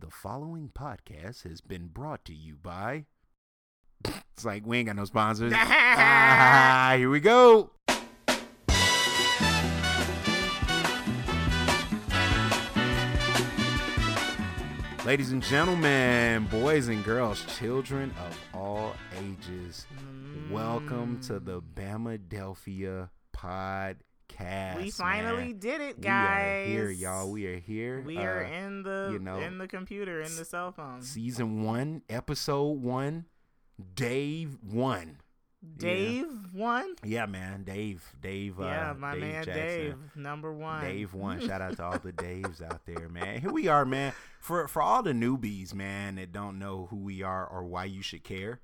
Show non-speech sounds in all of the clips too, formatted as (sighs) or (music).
The following podcast has been brought to you by. (laughs) it's like we ain't got no sponsors. (laughs) ah, here we go. Ladies and gentlemen, boys and girls, children of all ages, welcome to the Bamadelphia podcast. We finally man. did it, We guys. are here, y'all. We are here. We are Uh, in the you know, in the computer, in the cell phone. season one, episode one, Dave one. Dave one. Yeah, man, Dave, Dave. yeah, uh, my Dave man Jackson. Dave, number one. Dave one. (laughs) Shout out to all the Daves out there, man. Here we are, man. For for all the newbies, man, that don't know who we are or why you should care.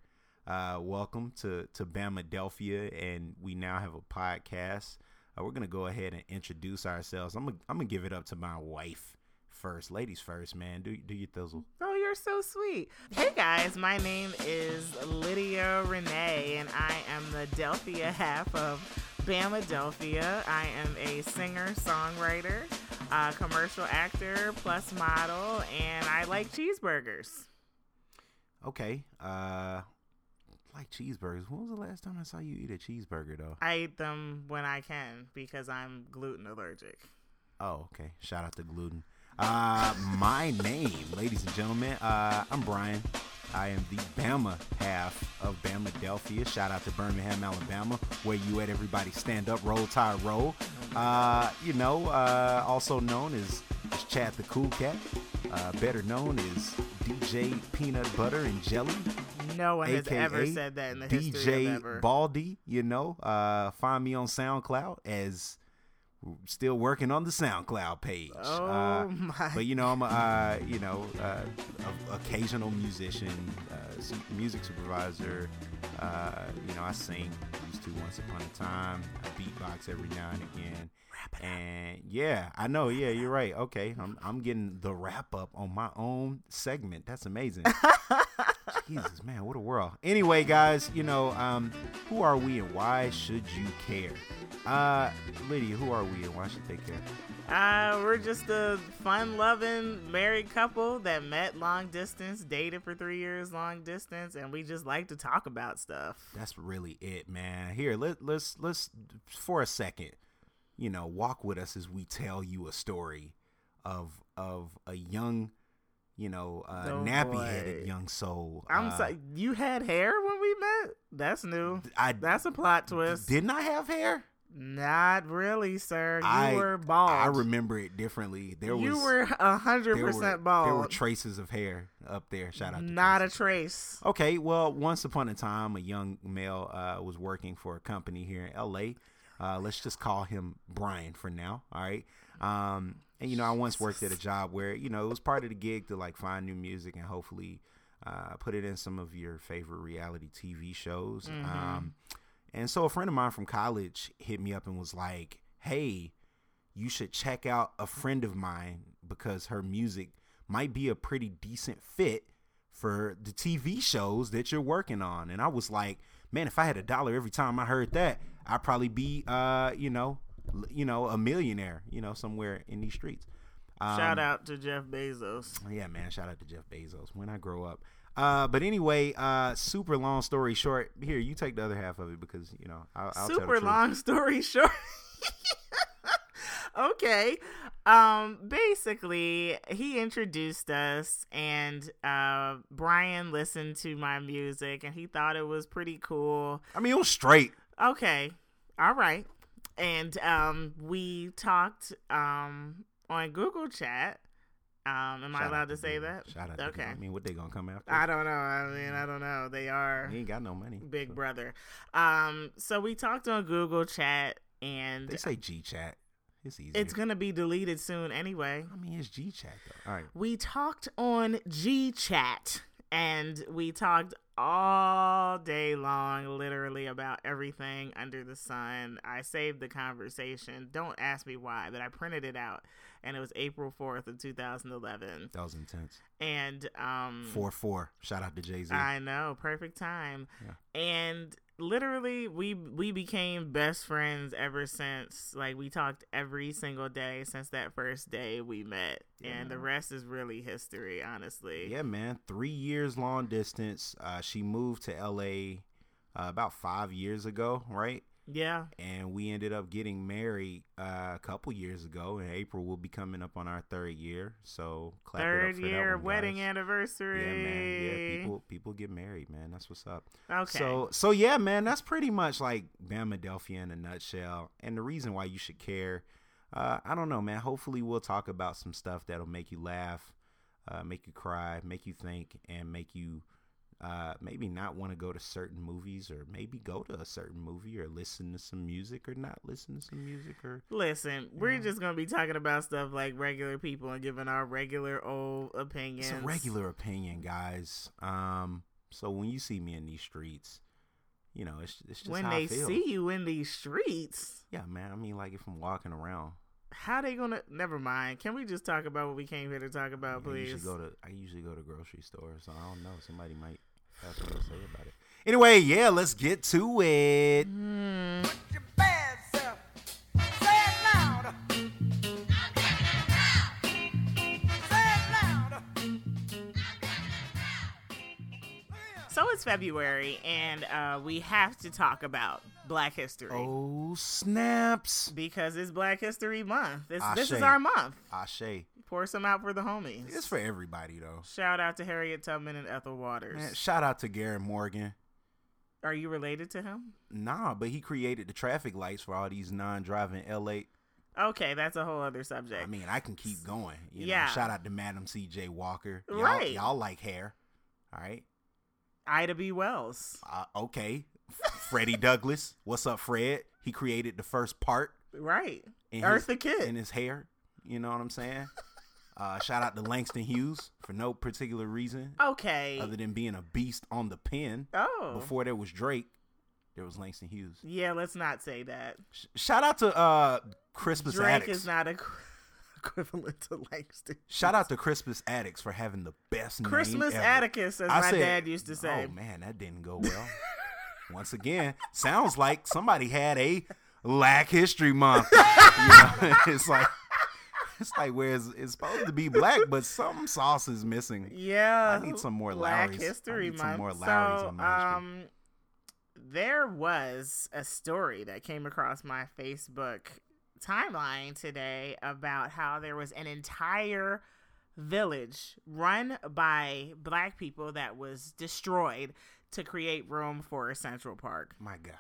Uh, welcome to to Bamadelphia, and we now have a podcast. Uh, we're gonna go ahead and introduce ourselves. I'm gonna I'm gonna give it up to my wife first, ladies first, man. Do do your thizzle. Oh, you're so sweet. Hey guys, my name is Lydia Renee, and I am the Delphia half of Bama Delphia. I am a singer, songwriter, uh, commercial actor, plus model, and I like cheeseburgers. Okay. Uh, like cheeseburgers. When was the last time I saw you eat a cheeseburger, though? I eat them when I can because I'm gluten allergic. Oh, okay. Shout out to gluten. Uh, my name, ladies and gentlemen, uh, I'm Brian. I am the Bama half of Bama Delphia. Shout out to Birmingham, Alabama, where you at everybody stand up, roll Tide, roll. Uh, you know, uh, also known as, as Chad the Cool Cat. Uh, better known as DJ Peanut Butter and Jelly. No one has ever said that in the history of ever. DJ Baldy, you know, uh, find me on SoundCloud as still working on the SoundCloud page. Oh uh, my! but you know, I'm a, uh, you know, uh, a, occasional musician, uh, music supervisor. Uh, you know, I sing. Used to once upon a time. I beatbox every now and again. And yeah, I know. Yeah, you're right. Okay, I'm I'm getting the wrap up on my own segment. That's amazing. (laughs) Jesus, man, what a world. Anyway, guys, you know, um, who are we and why should you care? Uh, Lydia, who are we and why should they care? Uh, we're just a fun-loving married couple that met long distance, dated for three years long distance, and we just like to talk about stuff. That's really it, man. Here, let let's let's for a second, you know, walk with us as we tell you a story of of a young, you know, uh, Oh, nappy-headed young soul. I'm uh, sorry, you had hair when we met. That's new. I That's a plot twist. didn't I have hair? Not really, sir. You I- were bald. I remember it differently. There you was were a hundred percent bald. There were traces of hair up there. Shout out. To Not a trace. Okay, well, once upon a time, a young male uh, was working for a company here in L.A. Uh, let's just call him Brian for now. All right. Um, and you know, I once worked at a job where you know it was part of the gig to like find new music and hopefully uh, put it in some of your favorite reality TV shows. Um, and so a friend of mine from college hit me up and was like, "Hey, you should check out a friend of mine because her music might be a pretty decent fit for the TV shows that you're working on." And I was like, "Man, if I had a dollar every time I heard that, I'd probably be, uh, you know, you know, a millionaire, you know, somewhere in these streets." Um, Shout out to Jeff Bezos. yeah, man. Shout out to Jeff Bezos when I grow up. Uh, but anyway, uh, super long story short. Here, you take the other half of it because you know I'll, I'll Super long story short. (laughs) okay. Um basically he introduced us and uh Brian listened to my music and he thought it was pretty cool. I mean, it was straight. Okay. All right. And um we talked um on Google Chat. Um am I Shout out allowed to say Google. that? Shout out. Okay. I mean, what they gonna come after? I don't know. I mean, I don't know. They are he ain't got no money. Big so- Brother. Um, so we talked on Google Chat, and They say G chat. It's easy. it's gonna be deleted soon anyway. I mean, it's G chat though. All right. We talked on G Chat, and we talked all day long, literally about everything under the sun. I saved the conversation. Don't ask me why, but I printed it out, and it was April fourth of two thousand eleven. That was intense. And um, Four four. Shout out to Jay Z. I know, perfect time. Yeah. And literally we we became best friends ever since. Like we talked every single day since that first day we met. Yeah. And the rest is really history, honestly. Yeah, man. Three years long distance. Uh, she moved to LA uh, about five years ago, right? Yeah. And we ended up getting married uh, a couple years ago. In April, we'll be coming up on our third year. So clap Third year one, wedding guys. anniversary. Yeah, man. Yeah, people people get married, man. That's what's up. Okay. So so yeah, man. That's pretty much like Bamadelphia in a nutshell. And the reason why you should care, uh, I don't know, man. Hopefully, we'll talk about some stuff that'll make you laugh, uh, make you cry, make you think, and make you uh, maybe not want to go to certain movies, or maybe go to a certain movie, or listen to some music, or not listen to some music, or Listen, we're Yeah. just gonna be talking about stuff like regular people and giving our regular old opinions. It's a regular opinion, guys. Um, so when you see me in these streets, you know, it's it's just when they see you in these streets. Yeah, man. I mean, like if I'm walking around, How they gonna? Never mind. Can we just talk about what we came here to talk about, I usually please? go to I usually go to grocery stores, so I don't know. Somebody might have something to say about it. Anyway, yeah, let's get to it. Hmm. your bad self. Say it louder. Say it louder. So it's February, and uh, we have to talk about Black History Oh snaps! because it's Black History Month. This, this is our month. Ashe. Pour some out for the homies. It's for everybody though. Shout out to Harriet Tubman and Ethel Waters. Man, shout out to Garrett Morgan. Are you related to him? Nah, but he created the traffic lights for all these non-driving LA. Okay, that's a whole other subject. I mean, I can keep going. You Yeah. Shout out to Madam C.J. Walker. Y'all, Right. Y'all like hair. All right. Ida B. Wells. Uh, okay. Freddie (laughs) Douglass. What's up, Fred? He created the first part Right. in Eartha his, Kitt. in his hair. You know what I'm saying? Uh, shout out to Langston Hughes for no particular reason Okay. other than being a beast on the pen. oh. Before there was Drake, there was Langston Hughes. Yeah, let's not say that. Sh- shout out to uh, Crispus Drake Attucks. is not equ- (laughs) equivalent to Langston. Shout out to Crispus Attucks for having the best name Christmas ever. Atticus, as I my said- dad used to say. Oh man, that didn't go well. (laughs) Once again, sounds like somebody had a Black History Month. (laughs) You know, it's like it's like where it's, it's supposed to be black, but some sauce is missing. Yeah, I need some more Black Lawry's. I History need some more Lawry's so, on my um, there was a story that came across my Facebook timeline today about how there was an entire village run by black people that was destroyed to create room for Central Park. My God.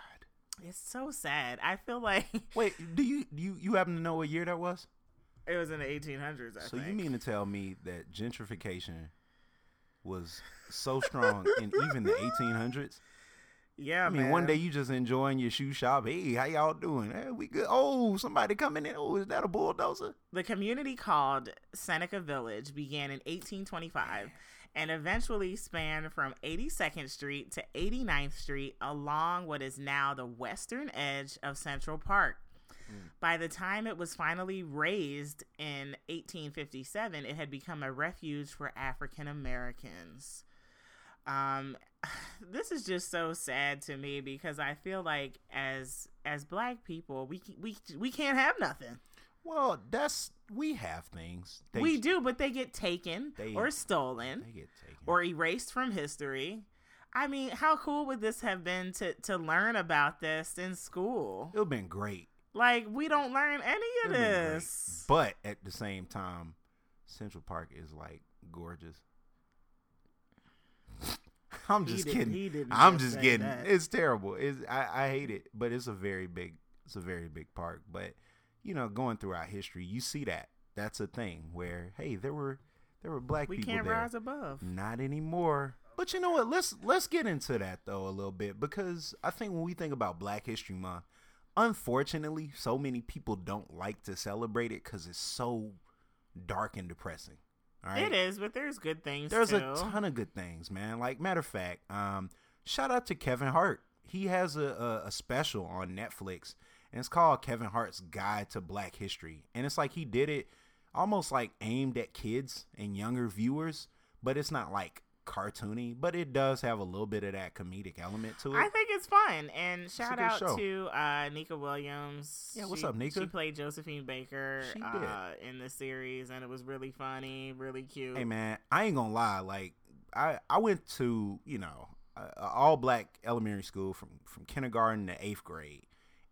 It's so sad. I feel like Wait, do you you you happen to know what year that was? It was in the 1800s. I so think. you mean to tell me that gentrification was so strong in even the 1800s? Yeah, I mean, man. one day you just enjoying your shoe shop. Hey, how y'all doing? Hey, we good. Oh, somebody coming in. Oh, is that a bulldozer? The community called Seneca Village began in 1825 and eventually spanned from 82nd Street to 89th Street along what is now the western edge of Central Park. By the time it was finally razed in 1857, it had become a refuge for African Americans. Um, (sighs) this is just so sad to me because I feel like as as black people, we we we can't have nothing. Well, that's we have things. They, we do, but they get taken They- or stolen They get taken. or erased from history. I mean, how cool would this have been to to learn about this in school? it would have been great. Like we don't learn any of It would've been great. this. But at the same time, Central Park is like gorgeous. (laughs) I'm He just didn't- kidding. he didn't I'm just just say kidding. that. It's terrible. It's I, I hate it, but it's a very big it's a very big park. But you know, going throughout history, you see that that's a thing where hey, there were there were black We people can't there. rise above. Not anymore. But you know what? Let's let's get into that though a little bit because I think when we think about Black History Month, unfortunately, so many people don't like to celebrate it because it's so dark and depressing. All right, It is, but there's good things. there's too. a ton of good things, man. Like matter of fact, um, shout out to Kevin Hart. He has a, a, a special on Netflix, and it's called Kevin Hart's Guide to Black History. And it's like he did it almost like aimed at kids and younger viewers, but it's not like cartoony, but it does have a little bit of that comedic element to it. I think it's fun. And shout out show. to uh, Nika Williams. Yeah, what's She- up, Nika? She played Josephine Baker uh, in the series, and it was really funny, really cute. Hey man, I ain't gonna lie. Like I, I went to you know all black elementary school from from kindergarten to eighth grade,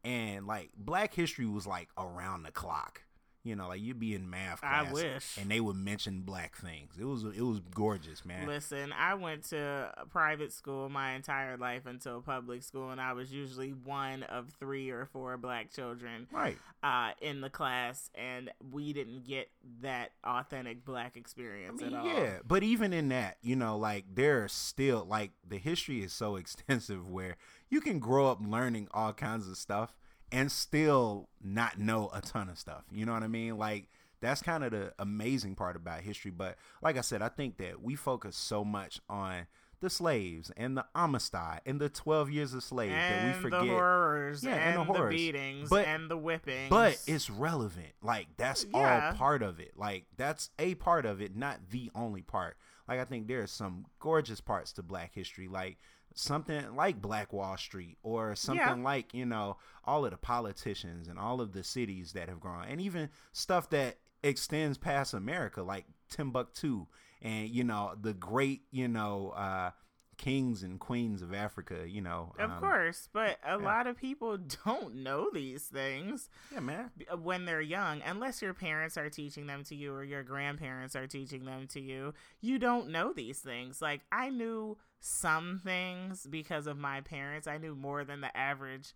and like Black History was like around the clock. You know, like you'd be in math I class, wish. and they would mention black things. It was it was gorgeous, man. Listen, I went to a private school my entire life until public school, and I was usually one of three or four black children Right. uh, in the class, and we didn't get that authentic black I experience mean, at all. yeah, but even in that, you know, like there's still like the history is so (laughs) extensive where you can grow up learning all kinds of stuff and still not know a ton of stuff. You know what I mean? Like that's kind of the amazing part about history. But like I said, I think that we focus so much on the slaves and the Amistad and the twelve years of slave that we forget. the horrors, Yeah, and, and the horrors. beatings, But- and the whippings. but it's relevant. Like that's Yeah. all part of it. Like that's a part of it, not the only part. Like I think there are some gorgeous parts to Black history, like something like Black Wall Street, or something Yeah. like you know all of the politicians and all of the cities that have grown, and even stuff that extends past America, like Timbuktu, and you know the great you know uh, kings and queens of Africa. You know, of um, course, but a lot of people (laughs) don't know these things. yeah, man. uh, when they're young, unless your parents are teaching them to you or your grandparents are teaching them to you, you don't know these things. Like, I knew some things because of my parents. I knew more than the average,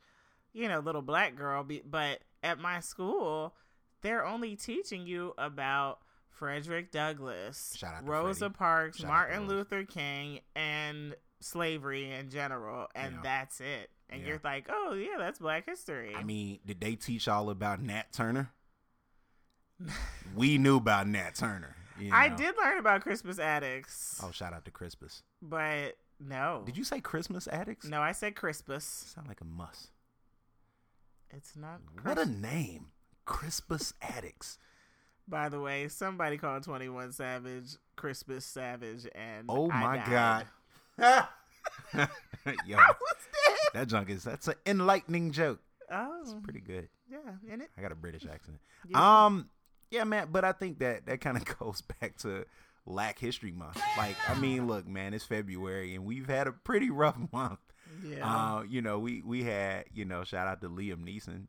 you know, little black girl. But at my school, they're only teaching you about Frederick Douglass, Rosa Freddie. Parks, Shout Martin Luther King, and slavery in general. And Yeah. that's it. And Yeah. you're like, oh, yeah, that's black history. I mean, did they teach all about Nat Turner? (laughs) we knew about Nat Turner. you I did learn about Christmas addicts, Oh, shout out to Crispus. but no. Did you say Christmas addicts? No, I said Crispus. Sound like a muss. It's not. What a name, Crispus addicts. By the way, somebody called Twenty One Savage Crispus Savage, and Oh I my died. god. (laughs) (laughs) Yo, that junk is that's an enlightening joke. Oh, Pretty good. yeah, in it. I got a British accent. (laughs) Yeah. Um, yeah, man, but I think that that kind of goes back to Black History Month. Like, I mean, look, man, it's February and we've had a pretty rough month. Yeah. Uh, you know, we we had, you know, shout out to Liam Neeson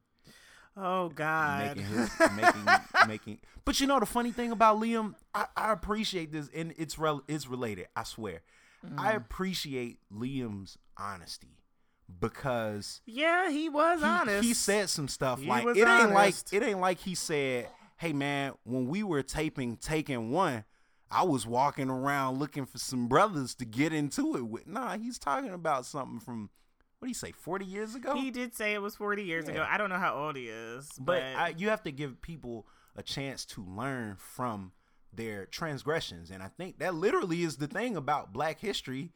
oh God. making (laughs) his making making. But you know, the funny thing about Liam, I, I appreciate this, and it's rel- it's related. I swear, I mm. appreciate Liam's honesty because yeah, he was he, honest. he said some stuff He like it ain't like it ain't like he said, "Hey man, when we were taping Taking One." I was walking around looking for some brothers to get into it with. Nah, he's talking about something from what do you say, forty years ago? He did say it was forty years ago. I don't know how old he is, but but, I, you have to give people a chance to learn from their transgressions and i think that literally is the thing about black history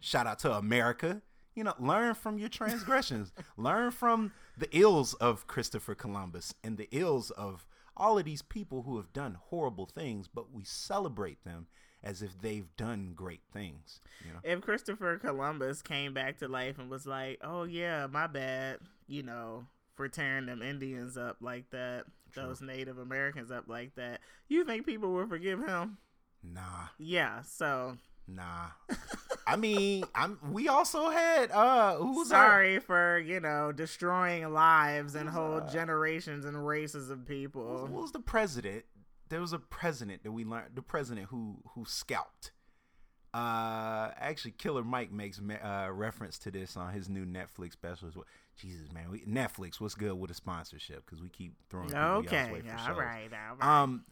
shout out to america you know learn from your transgressions (laughs) learn from the ills of christopher columbus and the ills of all of these people who have done horrible things but we celebrate them as if they've done great things you know if Christopher Columbus came back to life and was like, "Oh yeah, my bad," you know, for tearing them Indians up like that, those Native Americans up like that, you think people would forgive him? nah Yeah. So nah i mean i'm we also had uh who was our- sorry for you know destroying lives and whole uh, generations and races of people. what was the president? There was a president that we learned. The president who who scalped. Uh, actually, Killer Mike makes uh, reference to this on his new Netflix special. as well. Jesus, man, we, Netflix, what's good with a sponsorship? Because we keep throwing people Okay. for All right. All right. Um,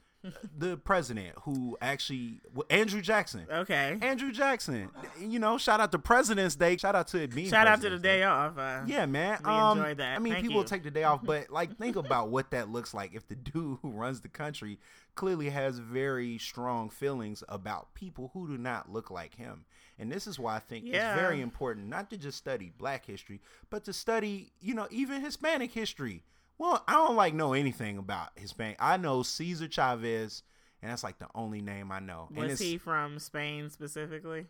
the president who actually Andrew Jackson. Okay. Andrew Jackson. You know, shout out to President's Day. Shout out to it being Shout out to the President's day off. Uh, Yeah, man. We um, enjoyed that. I mean, Thank people you. take the day off, but like, think about what that looks like if the (laughs) dude who runs the country clearly has very strong feelings about people who do not look like him. And this is why I think Yeah. it's very important not to just study Black history, but to study, you know, even Hispanic history. Well, I don't like know anything about Hispanic. I know Cesar Chavez, and that's like the only name I know. Was he from Spain specifically?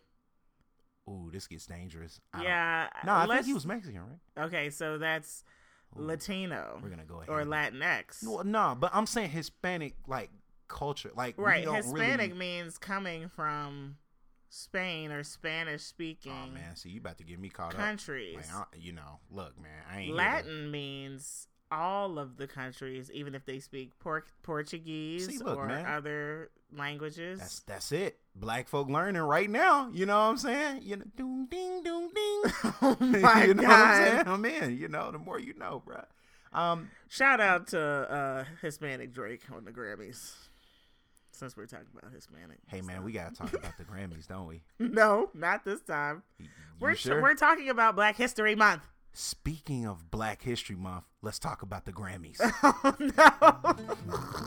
Ooh, this gets dangerous. I Yeah. No, I think he was Mexican, right? Okay, so that's Latino We're gonna go ahead. or Latinx. No, but I'm saying Hispanic like culture, like right. Hispanic Really... means coming from Spain or Spanish speaking Oh man, see, you about to get me caught countries. up. I, you know, look, man, I ain't Latin means all of the countries, even if they speak por- Portuguese See, look, or man. other languages. That's that's it. Black folk learning right now. You know what I'm saying? You know, doom ding doom ding. (laughs) oh (laughs) my you know god! what I'm saying? I'm in. You know, the more you know, bruh. Um, Shout out to uh, Hispanic Drake on the Grammys. Since we're talking about Hispanic. hey man, we gotta talk about the (laughs) Grammys, don't we? No, not this time. You We're sure? we're talking about Black History Month. Speaking of Black History Month, let's talk about the Grammys. (laughs) Oh no!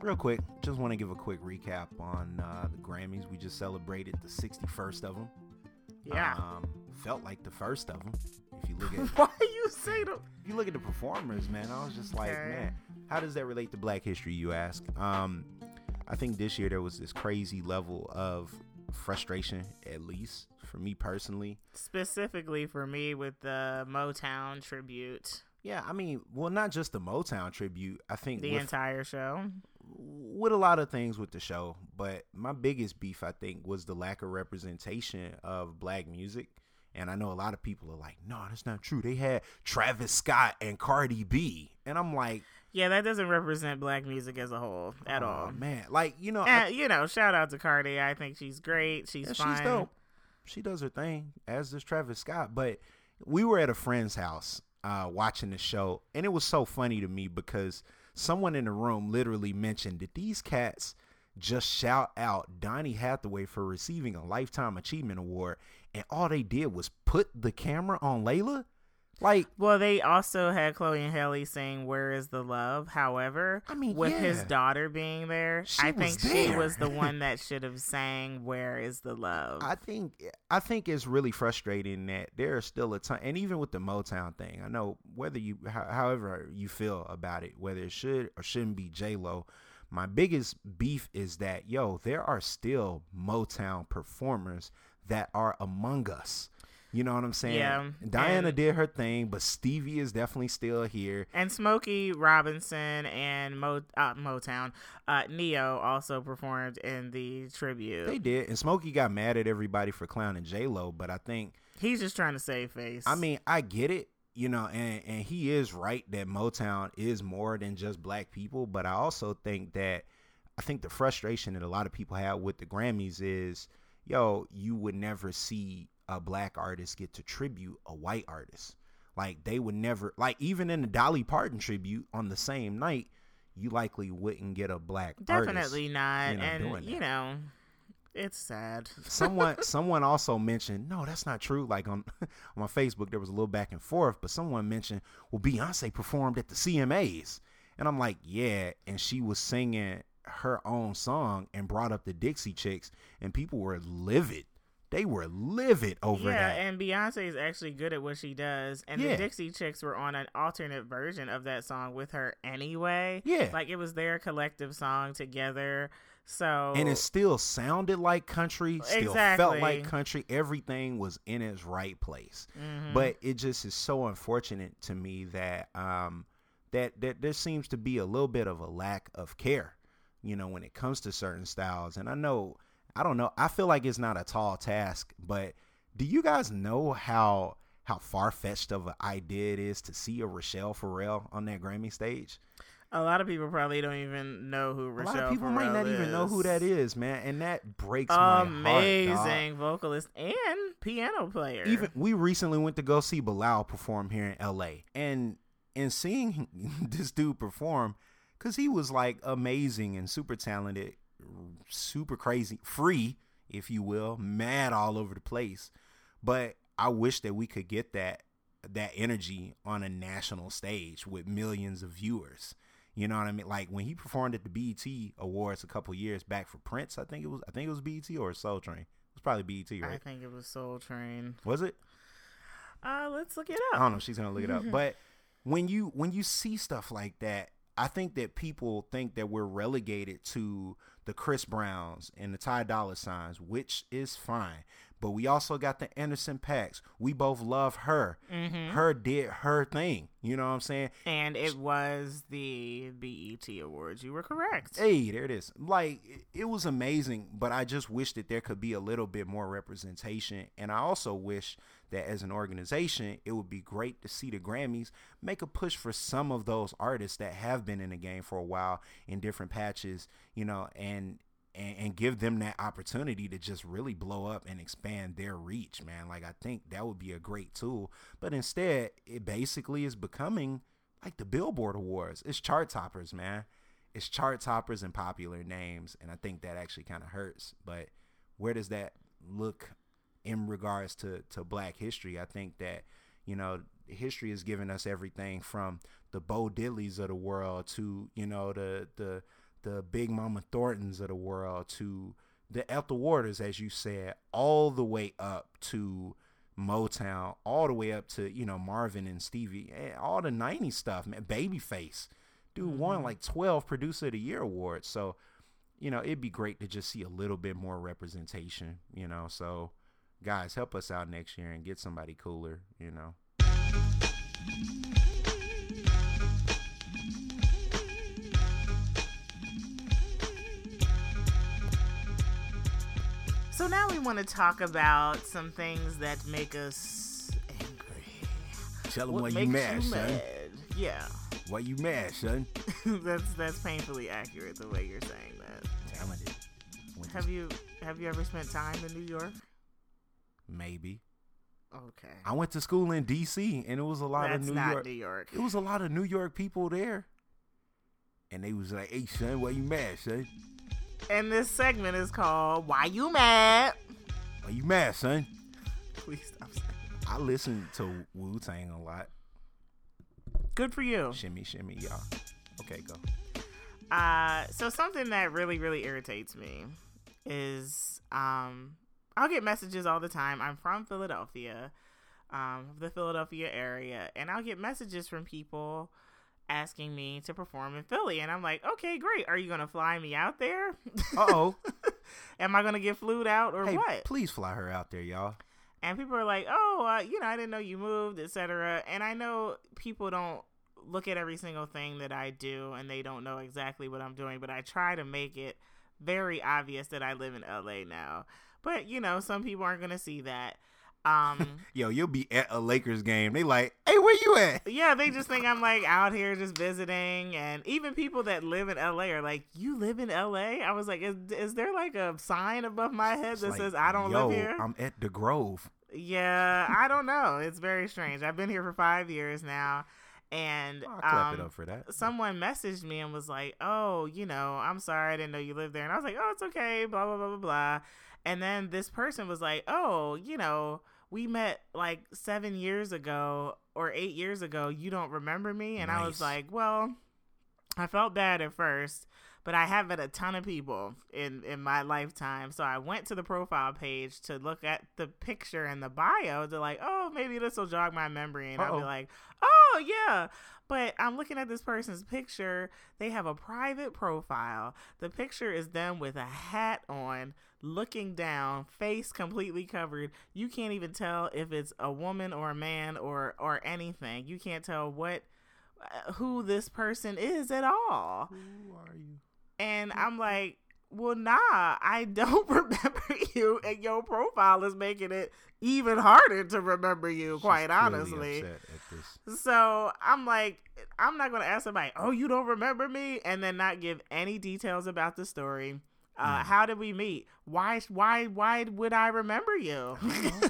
Real quick, just want to give a quick recap on uh, the Grammys. We just celebrated the 61st of them. Yeah. Um, felt like the first of them. If you look at (laughs) Why you say the? (laughs) you look at the performers, man, I was just like, Okay. man, how does that relate to Black history? You ask. Um, I think this year there was this crazy level of frustration, at least for me personally. Specifically for me with the Motown tribute, Yeah, I mean, well, not just the Motown tribute. I think the with, entire show. with a lot of things with the show, but my biggest beef, I think, was the lack of representation of black music. And I know a lot of people are like, no, that's not true. They had Travis Scott and Cardi B. And I'm like, Yeah, that doesn't represent black music as a whole at oh, all. man. Like, you know, I- you know, shout out to Cardi. I think she's great. She's Yeah, fine. she's dope. She does her thing, as does Travis Scott. But we were at a friend's house uh, watching the show, and it was so funny to me because someone in the room literally mentioned that these cats just shout out Donny Hathaway for receiving a Lifetime Achievement Award, and all they did was put the camera on Lalah. Like, Well, they also had Chloe and Halle saying "Where is the love?" However, I mean, with his daughter being there, She I think she was the one (laughs) that should have sang "Where is the love?" I think I think it's really frustrating that there are still a ton, and even with the Motown thing, I know whether you, however you feel about it, whether it should or shouldn't be J Lo. My biggest beef is that yo, there are still Motown performers that are among us. You know what I'm saying? Yeah, Diana and- did her thing, but Stevie is definitely still here. and Smokey Robinson and Mo, uh, Motown, uh, Ne-Yo also performed in the tribute. They did, and Smokey got mad at everybody for clowning J Lo, but I think He's just trying to save face. I mean, I get it, you know, and and he is right that Motown is more than just black people, but I also think that I think the frustration that a lot of people have with the Grammys is, yo, you would never see a black artist get to tribute a white artist. Like they would never like even in the Dolly Parton tribute on the same night, you likely wouldn't get a black artist. definitely not, you know, and you know, it's sad. someone (laughs) someone also mentioned no that's not true like on (laughs) on my facebook there was a little back and forth but someone mentioned well beyonce performed at the cmas and i'm like yeah and she was singing her own song and brought up the dixie chicks and people were livid they were livid over yeah, that and Beyonce is actually good at what she does. And Yeah. the Dixie Chicks were on an alternate version of that song with her anyway. Yeah. Like it was their collective song together. So and it still sounded like country still felt like country. Everything was in its right place. Mhm. but it just is so unfortunate to me that um that that there seems to be a little bit of a lack of care you know when it comes to certain styles. And i know i don't know i feel like it's not a tall task but do you guys know how how far-fetched of an idea it is to see a rachelle ferrell on that grammy stage a lot of people probably don't even know who a lot of people might not even know who that is man and that breaks my heart. Amazing vocalist and piano player. even we recently went to go see Bilal perform here in LA and and seeing (laughs) this dude perform, because he was like amazing and super talented, super crazy, free, if you will, mad all over the place. But I wish that we could get that that energy on a national stage with millions of viewers. You know what I mean? Like when he performed at the BET Awards a couple years back for Prince, I think it was I think it was BET or Soul Train. It was probably BET, right? I think it was Soul Train. Was it? Uh, let's look it up. I don't know. She's gonna look it up. (laughs) But when you when you see stuff like that, I think that people think that we're relegated to the Chris Browns and the Ty Dolla Signs, which is fine. But we also got the Anderson Paaks. We both love her. Mm-hmm. Her did her thing. You know what I'm saying? And it was the BET Awards. You were correct. Hey, there it is. Like it- it was amazing, but I just wish that there could be a little bit more representation. And I also wish that as an organization, it would be great to see the Grammys make a push for some of those artists that have been in the game for a while in different patches, you know, and and, and give them that opportunity to just really blow up and expand their reach, man. Like I think that would be a great tool. But instead, it basically is becoming like the Billboard Awards. It's chart toppers, man. It's chart toppers and popular names, and I think that actually kind of hurts. But where does that look in regards to to Black history? I think that you know history has given us everything from the Bo Diddleys of the world to you know the the the Big Mama Thorntons of the world to the Ethel Waters, as you said, all the way up to Motown, all the way up to you know Marvin and Stevie, eh, all the '90s stuff, man. Babyface, dude won like 12 Producer of the Year awards. So, you know, it'd be great to just see a little bit more representation. You know, so guys, help us out next year and get somebody cooler. You know. So now we want to talk about some things that make us angry. Tell them What why you mad, you son. mad? Yeah, Why you mad, son? (laughs) that's that's painfully accurate the way you're saying that. Talented. Have you have you ever spent time in New York? Maybe. Okay, I went to school in D.C. and it was a lot that's of New not York. New York. It was a lot of New York people there, and they was like, "Hey, son, why you mad, son? And this segment is called "Why You Mad." Why you mad, son?" Please stop saying. I listen to Wu Tang a lot. Good for you. Shimmy, shimmy, y'all. Okay, go. Uh, so something that really, really irritates me is um, I'll get messages all the time. I'm from Philadelphia, um, the Philadelphia area, and I'll get messages from people asking me to perform in Philly, and I'm like, okay, great. Are you gonna fly me out there? (laughs) Uh oh. Am I gonna get flued out or hey, what? please fly her out there, y'all. and people are like, "Oh, uh, you know, I didn't know you moved, etc." And I know people don't look at every single thing that I do, and they don't know exactly what I'm doing. But I try to make it very obvious that I live in LA now. But you know, some people aren't gonna see that. Um, (laughs) Yo, you'll be at a Lakers game. They like, "Hey, where you at?" yeah, they just think I'm like out here just visiting, and even people that live in LA are like, "You live in LA?" I was like, "Is is there like a sign above my head that like, says I don't live here?" I'm at the Grove. Yeah, I don't know. It's very strange. I've been here for five years now, and I'll clap it um, up for that. someone messaged me and was like, "Oh, you know, I'm sorry, I didn't know you lived there." And I was like, "Oh, it's okay." Blah blah blah blah blah. And then this person was like, "Oh, you know, we met like seven years ago or eight years ago. You don't remember me?" And I was like, "Well, I felt bad at first, But I have met a ton of people in, in my lifetime. So I went to the profile page to look at the picture and the bio to like, oh, maybe this will jog my memory. And I'll be like, oh, yeah. But I'm looking at this person's picture. They have a private profile. The picture is them with a hat on, looking down, face completely covered. You can't even tell if it's a woman or a man or or anything. You can't tell what uh, who this person is at all. Who are you? And I'm like, well, nah, I don't (laughs) remember you, and your profile is making it even harder to remember you, She's quite honestly. upset at this. So I'm like, I'm not gonna ask somebody, oh, you don't remember me, and then not give any details about the story. Uh, Mm. How did we meet? Why? Why? Why would I remember you? (laughs)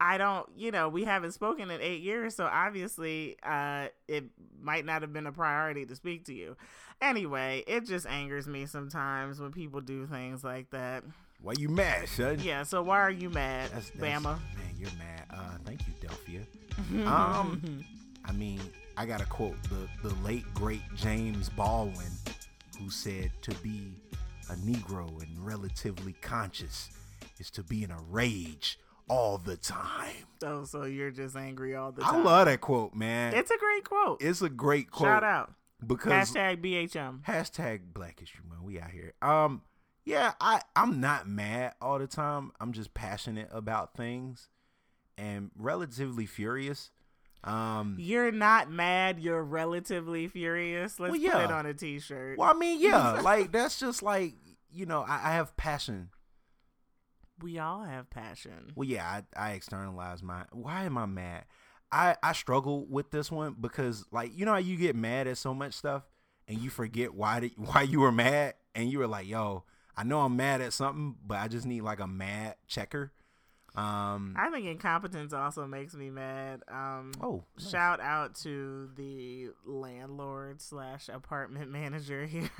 I don't, you know, we haven't spoken in eight years, so obviously, uh, it might not have been a priority to speak to you. Anyway, it just angers me sometimes when people do things like that. Why you mad, son? Yeah, so why are you mad, That's, that's- Bama? Man, you're mad. Uh, thank you, Delphia. (laughs) um, I mean, I gotta quote the the late great James Baldwin, who said, "To be a Negro and relatively conscious is to be in a rage all the time." Oh, so you're just angry all the time. I love that quote, man. It's a great quote. It's a great quote. Shout out. because Hashtag BHM. hashtag Black History Month. We out here. Um, yeah, I I'm not mad all the time. I'm just passionate about things and relatively furious. Um, You're not mad. You're relatively furious. Let's Well, put it on a t-shirt. well, I mean, yeah, (laughs) like that's just like you know, I, I have passion. We all have passion. Well, yeah, I, I externalize my. Why am I mad? I I struggle with this one because like you know how you get mad at so much stuff and you forget why did, (laughs) why you were mad and you were like, yo, I know I'm mad at something, but I just need like a mad checker. Um. I think incompetence also makes me mad. Um, oh, nice. shout out to the landlord slash apartment (laughs) manager here.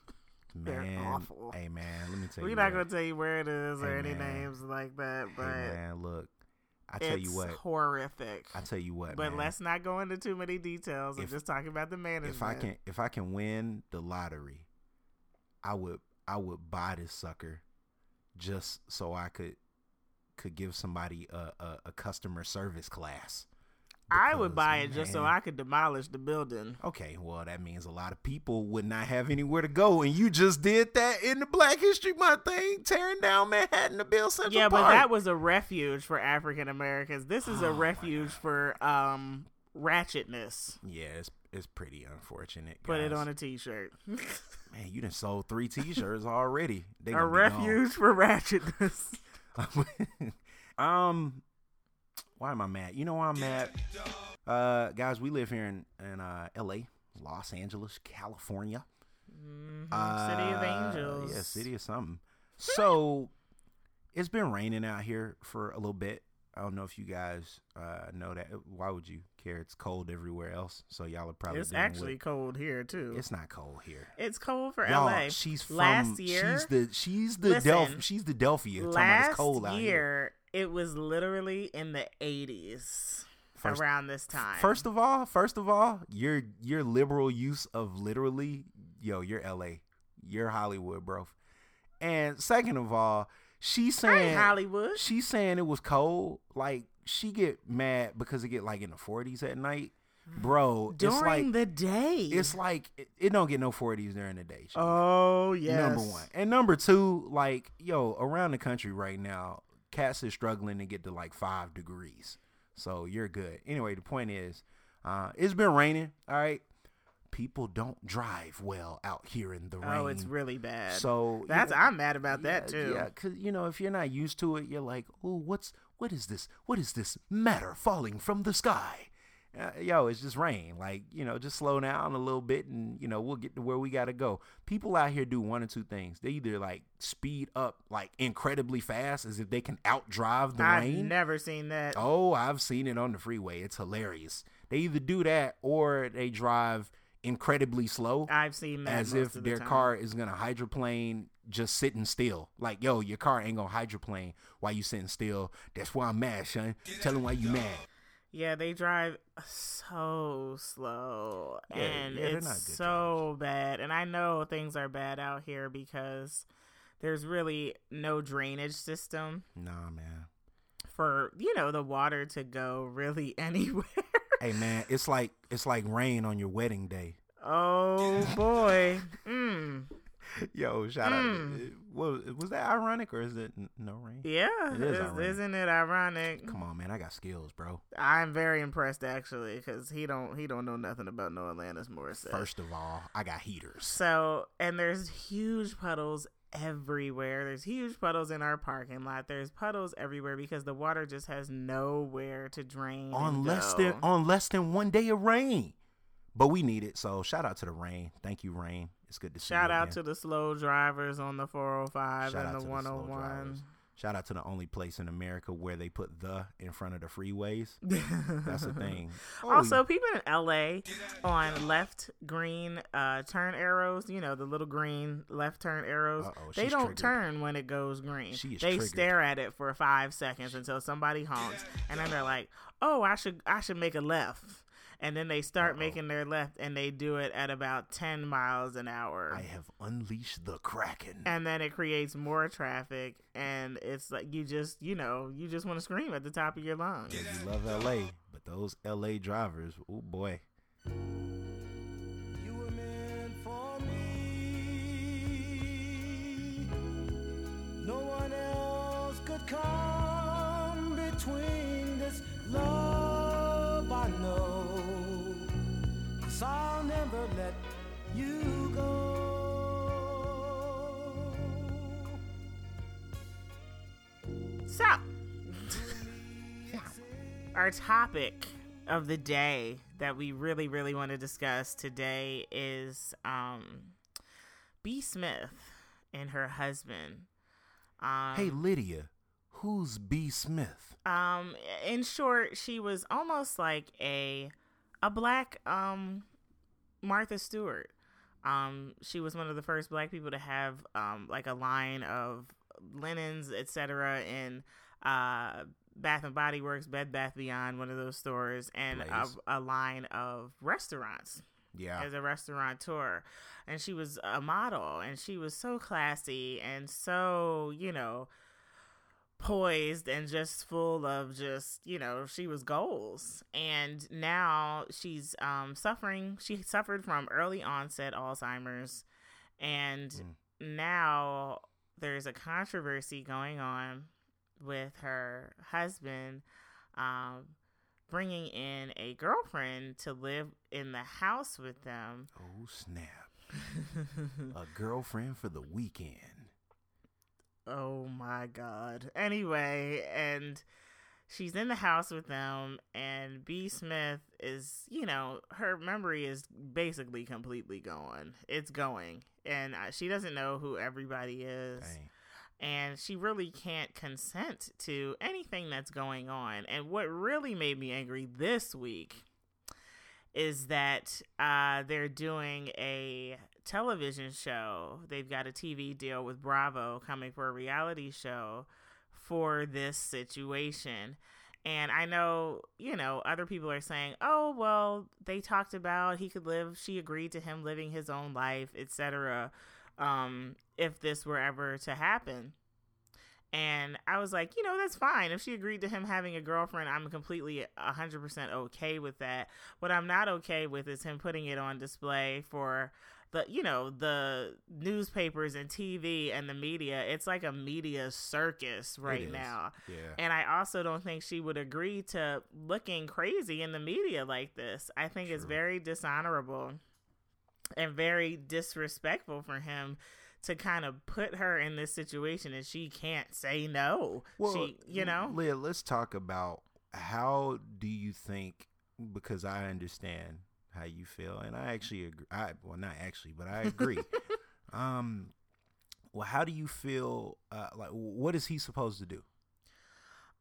(laughs) they're man, awful. Hey man, let me tell you. We're not what. gonna tell you where it is or Hey, any names like that, but Hey man, look, I tell it's you what. horrific. I tell you what, but man. let's not go into too many details. I'm If- just talking about the management. if I can if I can win the lottery, I would I would buy this sucker just so I could could give somebody a, a, a customer service class. I would buy it just so I could demolish the building. Okay, well that means a lot of people would not have anywhere to go, and you just did that in the Black History Month thing, tearing down Manhattan to build Central Yeah, but that was a refuge for African Americans. This is a Oh, my refuge for um ratchetness. yeah, it's it's pretty unfortunate. Put it on a t-shirt. (laughs) Man, you done sold three T-shirts already. They a gonna be gone. refuge for ratchetness. (laughs) (laughs) um, why am I mad? You know why I'm mad? Uh, guys, we live here in in uh, L.A., Los Angeles, California. Mhm. City of Uh, Angels. Yeah, city of something. So it's been raining out here for a little bit. I don't know if you guys uh, know that. Why would you care? It's cold everywhere else, so y'all are probably. It's actually with- cold here too. It's not cold here. It's cold for Y'all, LA. she's from. Last year, she's the she's the Listen, Delph. She's the Delphia. last it's cold out here. year it was literally in the 80s around this time. First of all, first of all, your your liberal use of literally, yo, you're LA, you're Hollywood, bro. And second of all, ain't saying Hollywood. she's saying it was cold. Like she get mad because it get like in the 40s at night, bro. it's during like the day. it's like it, it don't get no 40s during the day. Oh yes. Number one. And number two, like, yo, around the country right now, cats is struggling to get to like five degrees. So you're good. Anyway, the point is, uh, it's been raining. All right. People don't drive well out here in the rain. Oh, it's really bad. so That's yeah, I'm mad about that too. Yeah, cause you know if you're not used to it, you're like, oh, what's what is this? What is this matter falling from the sky? Uh, yo, it's just rain. Like you know, just slow down a little bit, and you know we'll get to where we gotta go. People out here do one or two things. They either like speed up like incredibly fast, as if they can outdrive the I've rain. never seen that. Oh, I've seen it on the freeway. It's hilarious. They either do that or they drive incredibly slow I've seen that as if the their car is gonna hydroplane just sitting still. Like, yo, your car ain't gonna hydroplane while you sitting still. That's why I'm mad, son. Tell them why you mad. Yeah, they drive so slow, Yeah, and yeah, it's so bad. And I know things are bad out here because there's really no drainage system Nah, man. for you know the water to go really (laughs) anywhere. Hey, man, it's like it's like rain on your wedding day. oh boy, mm. (laughs) Yo, shout out. Mm. Was was that ironic or is it no rain? yeah, It is isn't it ironic? Come on, man. I got skills, bro. I'm very impressed actually because he don't he don't know nothing about no Alanis Morissette. First of all, I got heaters. So, and there's huge puddles everywhere. There's huge puddles in our parking lot. There's puddles everywhere because the water just has nowhere to drain. on less than on less than one day of rain. But we need it, so shout out to the rain. Thank you, rain. It's good to see Shout out again. to the slow drivers on the 405 Shout and the to the 101. drivers. Shout out to the only place in America where they put the in front of the freeways. (laughs) That's a thing. Oh, Also, people in LA on left green uh, turn arrows, you know, the little green left turn arrows, Uh-oh, they don't triggered. turn when it goes green. They triggered. stare at it for five seconds until somebody honks, and then they're like, "Oh, I should I should make a left." And then they start Uh-oh. making their left, and they do it at about ten miles an hour. I have unleashed the kraken. and then it creates more traffic, and it's like you just, you know, you just want to scream at the top of your lungs. Yeah, you love LA, but those LA drivers, oh boy. You were meant for me. No one else could come between this love I know. Cause I'll never let you go. So, (laughs) our topic of the day that we really, really want to discuss today is um, B. Smith and her husband. Um, Hey Lydia, who's B Smith? um, in short, she was almost like a a black um Martha Stewart. Um, she was one of the first black people to have um like a line of linens, etc. in uh Bath and Body Works, Bed Bath Beyond, one of those stores, and a, a line of restaurants Yeah. as a restaurateur and she was a model and she was so classy and so you know poised and just full of just you know she was goals and now she's um suffering she suffered from early onset alzheimer's and Mm. now there's a controversy going on with her husband um bringing in a girlfriend to live in the house with them. Oh snap. (laughs) A girlfriend for the weekend. Oh my god. Anyway, and she's in the house with them and B Smith is, you know, her memory is basically completely gone. It's going. And she doesn't know who everybody is. Dang. and she really can't consent to anything that's going on. And what really made me angry this week is that uh, they're doing a television show. They've got a TV deal with Bravo coming for a reality show for this situation. And I know, you know, other people are saying, "Oh, well, they talked about he could live. She agreed to him living his own life, etc." Um, if this were ever to happen. And I was like, you know, that's fine. If she agreed to him having a girlfriend, I'm completely 100% okay with that. What I'm not okay with is him putting it on display for the, you know, the newspapers and TV and the media. It's like a media circus right now. Yeah. And I also don't think she would agree to looking crazy in the media like this. I think it's very dishonorable and very disrespectful for him to kind of put her in this situation and she can't say no. she, you know, Leah, let's talk about how do you think because I understand how you feel and I actually agree I well not actually, but I agree. (laughs) um well how do you feel uh like what is he supposed to do?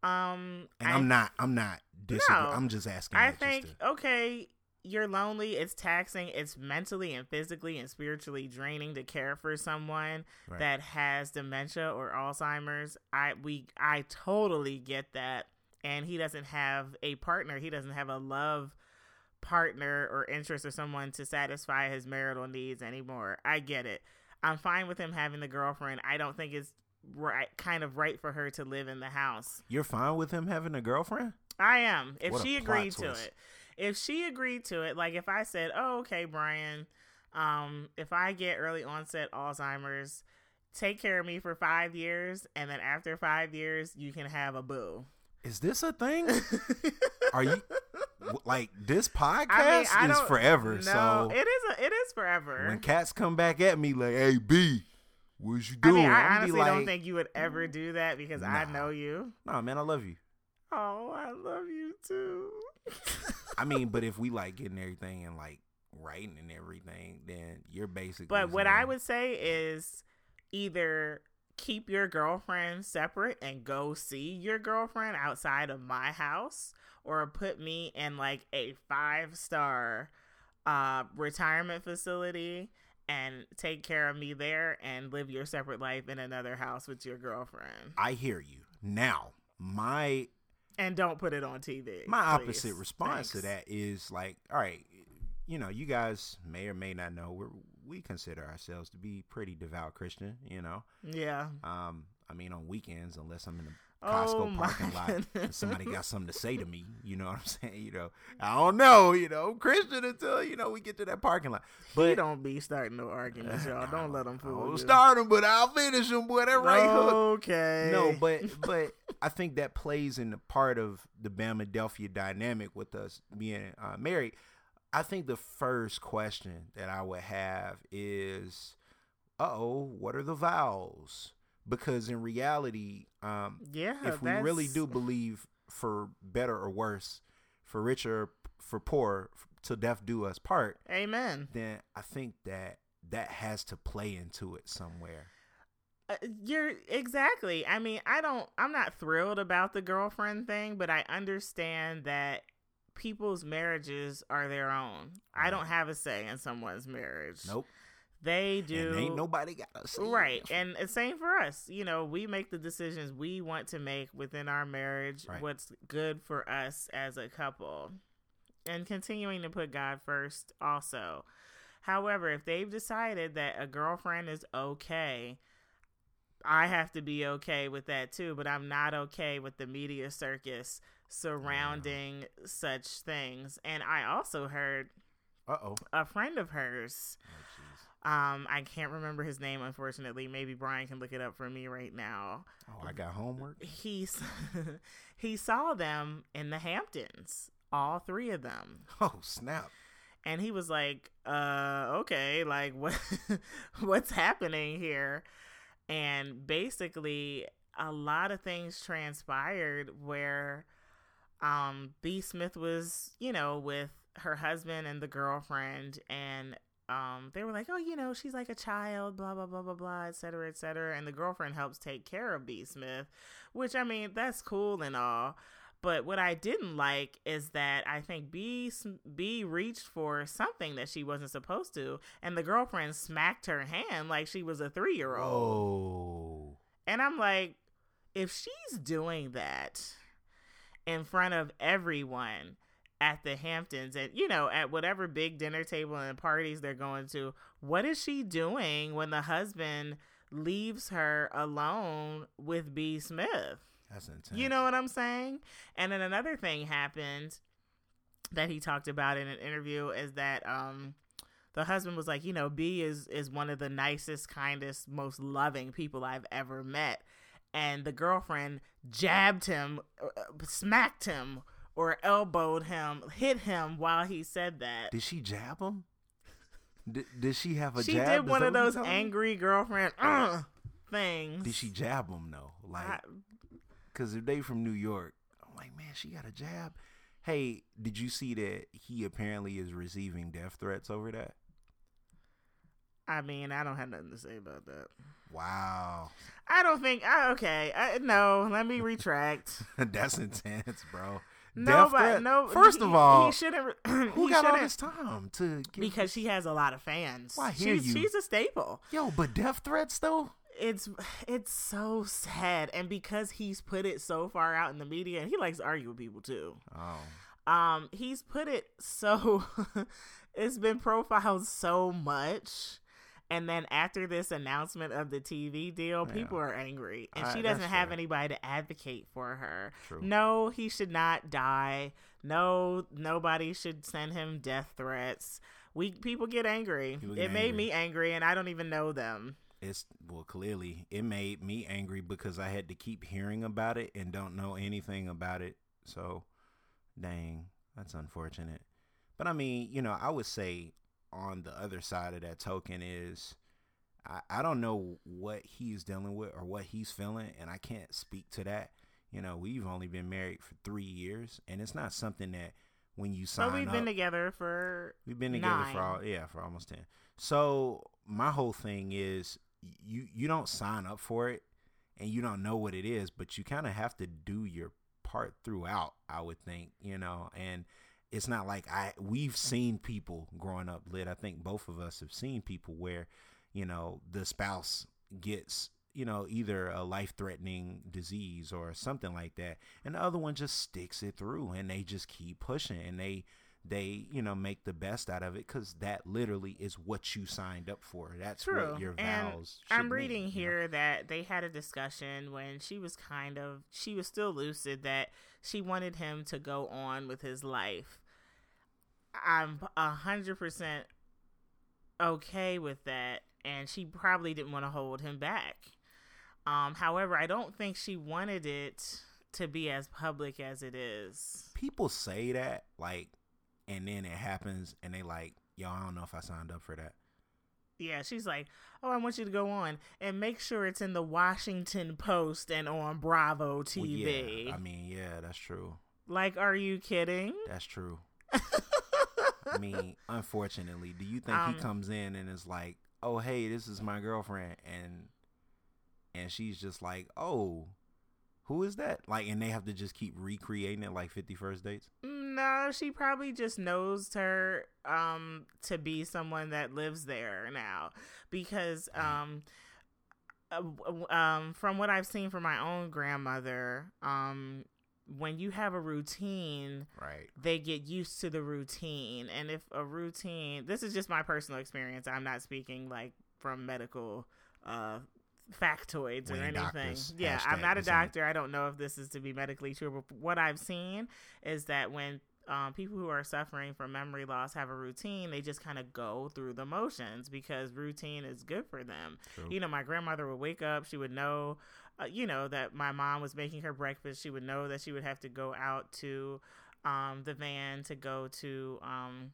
um, And I, am not I'm not disagreeing. No. I'm just asking I think to- okay, you're lonely. It's taxing. It's mentally and physically and spiritually draining to care for someone Right. that has dementia or Alzheimer's. I we I totally get that. And he doesn't have a partner. He doesn't have a love partner or interest or someone to satisfy his marital needs anymore. I get it. I'm fine with him having the girlfriend. I don't think it's right kind of right for her to live in the house. You're fine with him having a girlfriend? I am. If What she agreed to it. If she agreed to it, like if I said, "Oh, okay, Brian, um, if I get early onset Alzheimer's, take care of me for 5 years and then after 5 years you can have a boo." Is this a thing? (laughs) Are you like this podcast I mean, I is forever? No, so it is a, it is forever. when cats come back at me like, "Hey B, what you I doing?" mean, I honestly like, don't think you would ever do that because I know you. Nah, man, I love you. Oh, I love you too. (laughs) I mean, but if we like getting everything and like writing and everything, then you're basically. But what I would say is either keep your girlfriend separate and go see your girlfriend outside of my house or put me in like a five star uh retirement facility and take care of me there and live your separate life in another house with your girlfriend I hear you. Now, my and don't put it on TV. my please. opposite response to that is like, all right, you know, you guys may or may not know we we consider ourselves to be pretty devout Christian. You know, Yeah. um, I mean, on weekends, unless I'm in the Oh Costco my parking lot and (laughs) somebody got something to say to me, you know what I'm (laughs) saying? You know, I don't know, you know, I'm Christian until you know we get to that parking lot. But But don't be starting no arguments, y'all. (laughs) Don't let them fool you. start them, but I'll finish them. Boy, that right hook. Okay. No, but but I think that plays in the part of the Bamadelphia dynamic with us being uh, married. I think the first question that I would have is, "Uh oh, what are the vowels? Because in reality, um, yeah, if we really do believe for better or worse, for richer, for poor, to death do us part, Amen. then I think that that has to play into it somewhere. Uh, you're exactly. I mean, I don't. I'm not thrilled about the girlfriend thing, but I understand that people's marriages are their own. I don't mm. have a say in someone's marriage. Nope. They do. And ain't nobody got say Right. And it's same for us. You know, we make the decisions we want to make within our marriage, Right. what's good for us as a couple. And continuing to put God first also. However, if they've decided that a girlfriend is okay, I have to be okay with that too, but I'm not okay with the media circus surrounding such things. And I also heard Uh oh. a friend of hers um, I can't remember his name, unfortunately. Maybe Brian can look it up for me right now. Oh, I got homework. He (laughs) he saw them in the Hamptons, all three of them, Oh, snap. and he was like, "Uh, okay, like (laughs) what what's happening here?" And basically, a lot of things transpired where um B Smith was, you know, with her husband and the girlfriend and um they were like, "Oh, you know, she's like a child, blah blah blah blah blah, et cetera, et cetera." And the girlfriend helps take care of B Smith, which I mean, that's cool and all. But what I didn't like is that I think B B reached for something that she wasn't supposed to, and the girlfriend smacked her hand like she was a three year old. Oh. And I'm like, if she's doing that in front of everyone at the Hamptons and, you know, at whatever big dinner table and parties they're going to, what is she doing when the husband leaves her alone with B. Smith? That's intense. You know what I'm saying? And then another thing happened that he talked about in an interview is that um the husband was like, you know, B is is one of the nicest, kindest, most loving people I've ever met. And the girlfriend jabbed him, uh, uh, smacked him, or elbowed him, hit him while he said that. Did she jab him? Did, did she have a she jab? She did one of those angry girlfriend uh, things. Did she jab him though? Like, because if they from New York, I'm like, man, she got a jab. Hey, did you see that he apparently is receiving death threats over that? I mean, I don't have nothing to say about that. Wow, I don't think. I, okay, I, no. Let me retract. (laughs) that's intense, bro. No, Death but no. First he- of all, he shouldn't. (clears throat) who he got all this time to give Because she has a lot of fans. I hear she's, you. she's a staple. Yo, but death threats though. It's it's so sad, and because he's put it so far out in the media, and he likes to argue with people too. Oh, Um, he's put it so. (laughs) it's been profiled so much. And then after this announcement of the TV deal, Yeah. people are angry. And I- she doesn't have fair. anybody to advocate for her. True. No, he should not die. No, nobody should send him death threats. We people get angry. People it get made me angry and I don't even know them. it's well clearly it made me angry because I had to keep hearing about it and don't know anything about it. So, dang, that's unfortunate. But I mean, you know, I would say on the other side of that token is I, I don't know what he's dealing with or what he's feeling, and I can't speak to that. You know, we've only been married for three years, and it's not something that when you sign So we've up, been together for We've been together for all, yeah, for almost ten. So my whole thing is you you don't sign up for it and you don't know what it is, but you kind of have to do your part throughout, I would think, you know, and it's not like I we've seen people growing up lit. I think both of us have seen people where, you know, the spouse gets you know, either a life threatening disease or something like that. And the other one just sticks it through and they just keep pushing and they, they, you know, make the best out of it because that literally is what you signed up for. That's True. what your and vows. I'm reading mean, you know? here that they had a discussion when she was kind of she was still lucid that she wanted him to go on with his life. I'm a hundred percent okay with that, and she probably didn't want to hold him back. Um, however, I don't think she wanted it to be as public as it is. People say that, like, and then it happens and they like, yo, I don't know if I signed up for that. Yeah, she's like, "Oh, I want you to go on and make sure it's in the Washington Post and on Bravo Well, TV." yeah, I mean, yeah, that's true. like, are you kidding? That's true. (laughs) I mean, unfortunately, do you think Um, he comes in and is like, "Oh, hey, this is my girlfriend," and and she's just like, "Oh, who is that?" Like, and they have to just keep recreating it like Fifty First Dates. No, she probably just knows her um to be someone that lives there now because um uh, um from what I've seen from my own grandmother um when you have a routine Right. they get used to the routine and if a routine this is just my personal experience i'm not speaking like from medical uh factoids or anything doctors. yeah i'm not a doctor i don't know if this is to be medically true but what i've seen is that when um, people who are suffering from memory loss have a routine they just kind of go through the motions because routine is good for them True. you know my grandmother would wake up she would know uh, you know that my mom was making her breakfast she would know that she would have to go out to um, the van to go to um,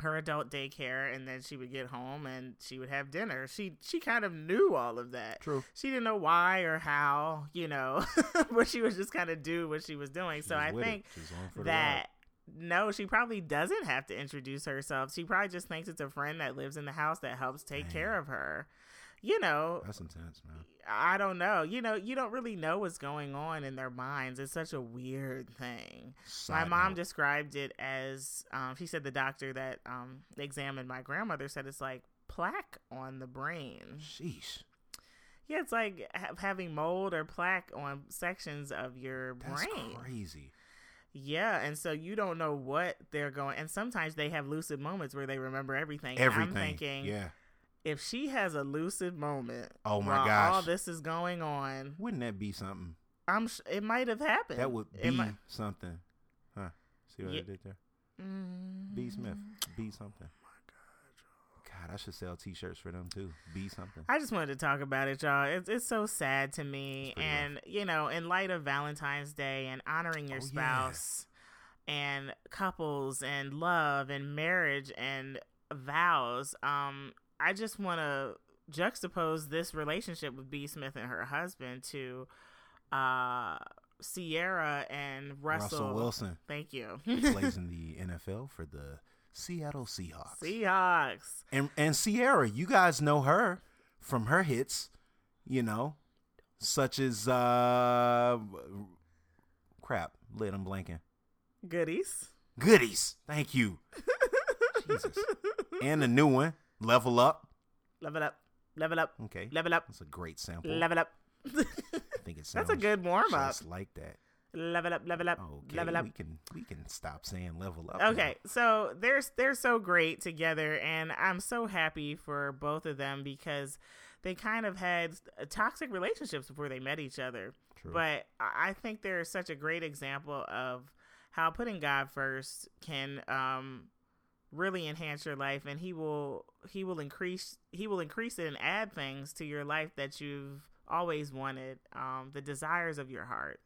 her adult daycare and then she would get home and she would have dinner she she kind of knew all of that True. she didn't know why or how you know (laughs) but she was just kind of do what she was doing so She's i think She's on for the that no, she probably doesn't have to introduce herself. She probably just thinks it's a friend that lives in the house that helps take Dang. care of her. You know. That's intense, man. I don't know. You know, you don't really know what's going on in their minds. It's such a weird thing. my mom note, described it as um, she said the doctor that um, examined my grandmother said it's like plaque on the brain. Sheesh. Yeah, it's like ha- having mold or plaque on sections of your That's brain. crazy. Yeah, and so you don't know what they're going. And sometimes they have lucid moments where they remember everything. Everything. I'm thinking, yeah. If she has a lucid moment, Oh my while gosh. all this is going on, Wouldn't that be something? I'm sh- it might have happened. That would be might- something. Huh. See what Yeah. I did there? Mm. B Smith. Be something. God, I should sell T-shirts for them too. Be something. I just wanted to talk about it, y'all. It's it's so sad to me, pretty rough. and you know, in light of Valentine's Day and honoring your Oh, yeah. spouse, and couples and love and marriage and vows, um, I just want to juxtapose this relationship with B. Smith and her husband to, uh, Ciara and Russell. Russell Wilson Thank you. (laughs) plays in the NFL for the Seattle Seahawks. Seahawks. And and Ciara, you guys know her from her hits, you know, such as uh crap, lit I'm blanking. Goodies. Goodies. Thank you. Jesus. And a new one, Level Up. Level up. Level up. Okay. Level up. That's a great sample. Level up. I think it sounds (laughs) That's a good warm up. just like that. Level up. Level up. Okay, Level up. we can we can stop saying level up. now. Okay, so they're they're so great together, and I'm so happy for both of them because they kind of had toxic relationships before they met each other. True. But I I think they're such a great example of how putting God first can um, really enhance your life, and He will He will increase He will increase it and add things to your life that you've always wanted, um, the desires of your heart.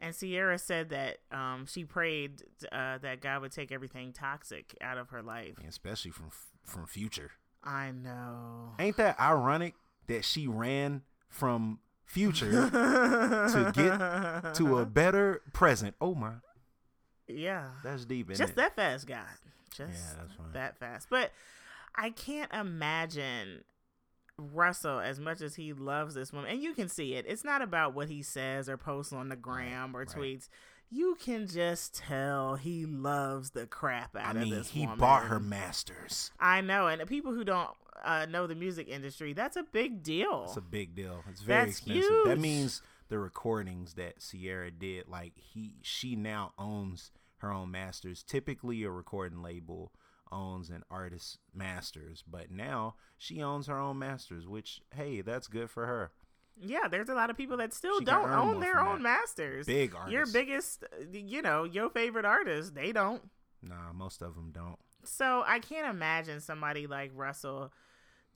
And Ciara said that um, she prayed uh, that God would take everything toxic out of her life. Especially from from Future. I know. Ain't that ironic that she ran from Future (laughs) to get to a better present? Oh my, yeah, that's deep. Just it? that fast, God. Just Yeah, that fast. But I can't imagine Russell, as much as he loves this woman, and you can see it, it's not about what he says or posts on the gram or right. tweets. You can just tell he loves the crap out I of mean, this he woman. bought her masters. I know, and the people who don't uh, know the music industry, that's a big deal. It's a big deal. It's very That's expensive. That means the recordings that Ciara did, like he, she now owns her own masters. Typically, a recording label owns an artist's masters, but now she owns her own masters. Which, hey, that's good for her. Yeah, there's a lot of people that still She don't own their own that. masters. Big artists. Your biggest, you know, your favorite artist, they don't. Nah, most of them don't. So I can't imagine somebody like Russell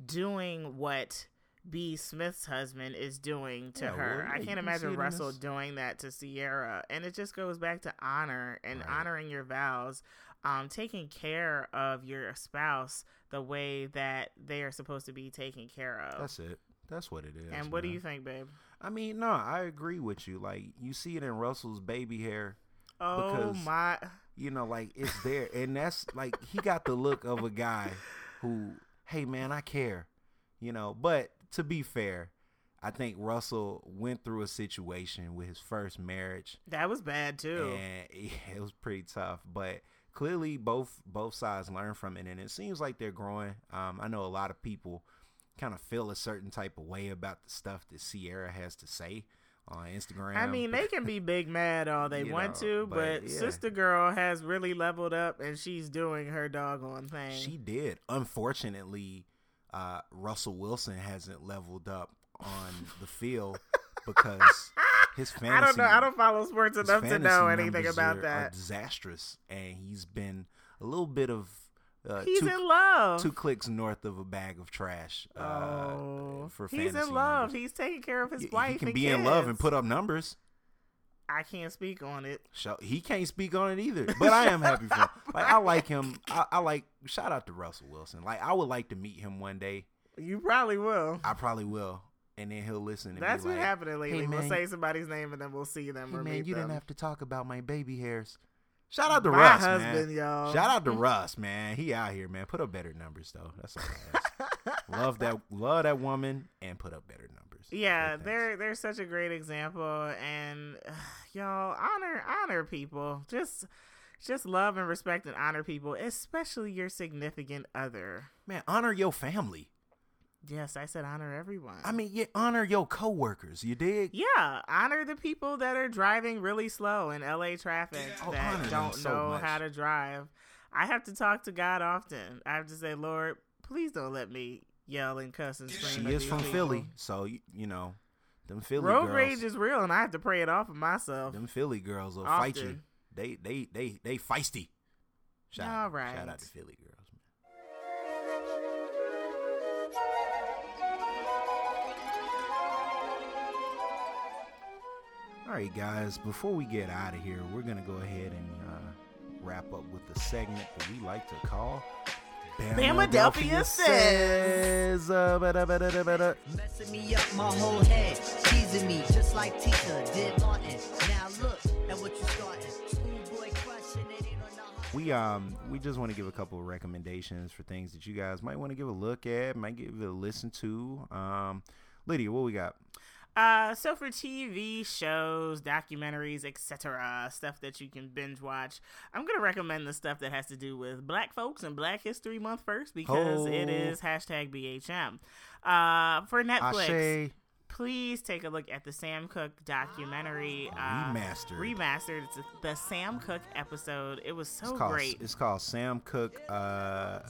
doing what B. Smith's husband is doing to Yeah, her. well, I can't you see it imagine Russell doing that to Ciara. And it just goes back to honor and Right. honoring your vows, um, taking care of your spouse the way that they are supposed to be taken care of. That's it. That's what it is. and what do you think, babe? I mean, no, I agree with you. Like you see it in Russell's baby hair. Oh Because- my! You know, like it's there, and that's like he got the look of a guy who, hey man, I care. You know, but to be fair, I think Russell went through a situation with his first marriage, That was bad too. and (laughs) yeah, it was pretty tough. But clearly, both both sides learn from it, and it seems like they're growing. Um, I know a lot of people kind of feel a certain type of way about the stuff that Ciara has to say on Instagram. I mean, they can be (laughs) big mad all they want know, to, but but, yeah. Sister Girl has really leveled up and she's doing her doggone thing. She did. Unfortunately, uh, Russell Wilson hasn't leveled up on the field (laughs) because his fantasy. I don't know. I don't follow sports enough to know anything about are, are that. disastrous, and he's been a little bit of uh, He's two, in love. two clicks north of a bag of trash. Uh, oh, for he's in love. numbers. He's taking care of his wife. he can be in love and put up numbers. I can't speak on it. Show, he can't speak on it either, but I am happy for him. (laughs) Like I like him. I, I like. Shout out to Russell Wilson. Like I would like to meet him one day. You probably will. I probably will, and then he'll listen. That's what's like, happening lately. "Hey, we'll say somebody's name and then we'll see them Hey man, you them. didn't have to talk about my baby hairs. Shout out to My Russ, husband, man. y'all. Shout out to Russ, man. He out here, man. Put up better numbers though. That's all I ask. (laughs) love that, love that woman, and put up better numbers. Yeah, thanks. they're they're such a great example, and (sighs) y'all honor honor people. Just just love and respect and honor people, especially your significant other. man. Honor your family. Yes, I said honor everyone. I mean, yeah, honor your coworkers. You dig? yeah, honor the people that are driving really slow in LA traffic Oh, that don't so know much. how to drive. I have to talk to God often. I have to say, Lord, please don't let me yell and cuss and She is from people. Philly, so you, know, them Philly Road girls. rage is real, and I have to pray it off of myself. them Philly girls will fight you. They, they, they, they feisty. Shout All out, shout out to Philly girls. All right, guys. Before we get out of here, we're gonna go ahead and uh, wrap up with the segment that we like to call Bamadelphia Says. Messing me up my whole head, teasing me just like Tita did Martin. Now look at what you starting. Schoolboy crushing it, ain't on the we um we just want to give a couple of recommendations for things that you guys might want to give a look at, might give it a listen to. Um, Lydia, what we got? Uh, so for TV shows, documentaries, etc., stuff that you can binge watch, I'm gonna recommend the stuff that has to do with Black folks and Black History Month first because it Oh. is hashtag BHM. Uh, for Netflix, Ashe. please take a look at the Sam Cooke documentary uh, Remastered. Remastered. It's the Sam Cooke episode. It was so It's called, great. It's called Sam Cooke. Uh,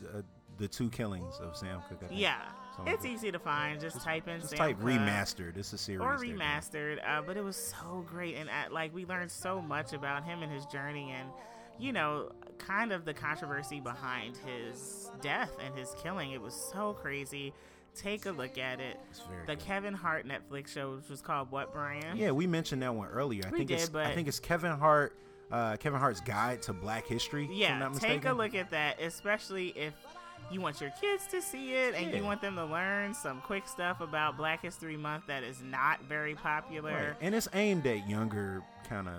the, the two killings of Sam Cooke. Yeah, It's easy to find. Just, type in Just Sam type Cooke. remastered. It's a series. or remastered uh, but it was so great and uh, like we learned so much about him and his journey and you know kind of the controversy behind his death and his killing it was so crazy take a look at it It's the good. kevin hart netflix show which was called what brian Yeah, we mentioned that one earlier. I We think it's did, but- I think it's Kevin Hart. Uh, Kevin Hart's Guide to Black History. yeah take a look at that especially if you want your kids to see it and Yeah. you want them to learn some quick stuff about Black History Month that is not very popular. Right. And it's aimed at younger kind of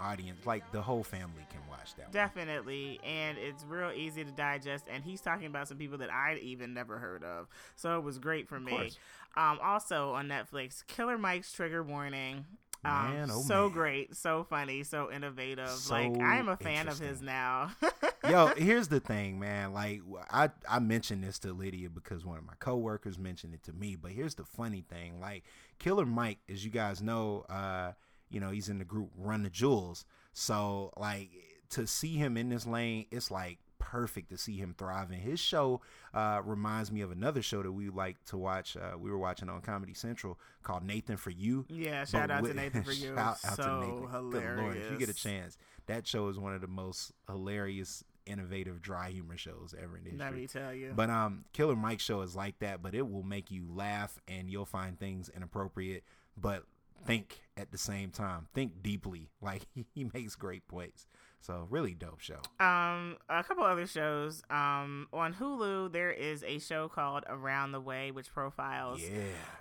audience. Like the whole family can watch that. one. Definitely, and it's real easy to digest. And he's talking about some people that I'd even never heard of, so it was great for me. Um, also on Netflix, Killer Mike's Trigger Warning. Um, Man, oh so man. great, so funny, so innovative. So like I am a fan of his now. (laughs) Yo, here's the thing, man. Like I I mentioned this to Lydia because one of my coworkers mentioned it to me. But here's the funny thing. Like Killer Mike, as you guys know, uh, you know, he's in the group Run the Jewels. So like to see him in this lane, it's like perfect to see him thriving. His show uh, reminds me of another show that we like to watch. Uh, we were watching on Comedy Central called Nathan for You. yeah, shout But out to (laughs) Nathan for you. shout out so to Nathan. hilarious. Good Lord, if you get a chance, that show is one of the most hilarious, innovative, dry humor shows ever in history. Let me tell you. But um, Killer Mike show is like that, but it will make you laugh and you'll find things inappropriate, but think at the same time. Think deeply. (laughs) Like he makes great points. So really dope show. Um, a couple other shows. Um, on Hulu, there is a show called Around the Way, which profiles Yeah.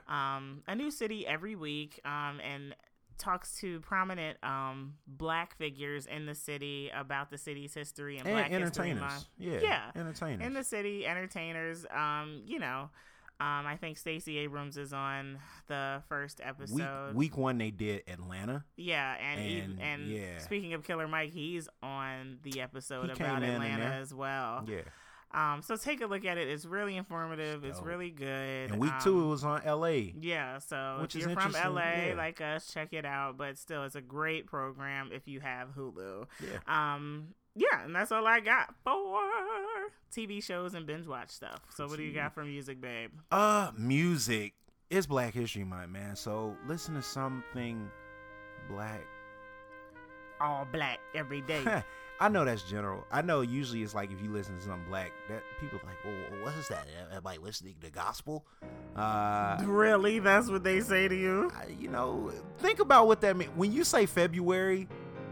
um, a new city every week um, and talks to prominent um, black figures in the city about the city's history and, And black entertainers. Month. Yeah. Yeah. Entertainers. In the city, entertainers. Um, you know, um, I think Stacey Abrams is on the first episode. week one they did Atlanta. yeah, and and, and yeah. speaking of Killer Mike, he's on the episode He about Atlanta as well. Yeah. Um, so take a look at it. It's really informative. It's really good. And week Um, two it was on LA. Yeah, so Which if is you're from LA yeah. like us, check it out. But still, it's a great program if you have Hulu. Yeah. Um, yeah, and that's all I got for TV shows and binge watch stuff. So what do you got for music, babe? Uh, music. It's Black History Month, man. So listen to something black. All black every day. (laughs) I know that's general. I know usually it's like if you listen to something black, that people like, well, what is that? Everybody listening to gospel? Uh, really? That's what they say to you? I- you know, think about what that means. When you say February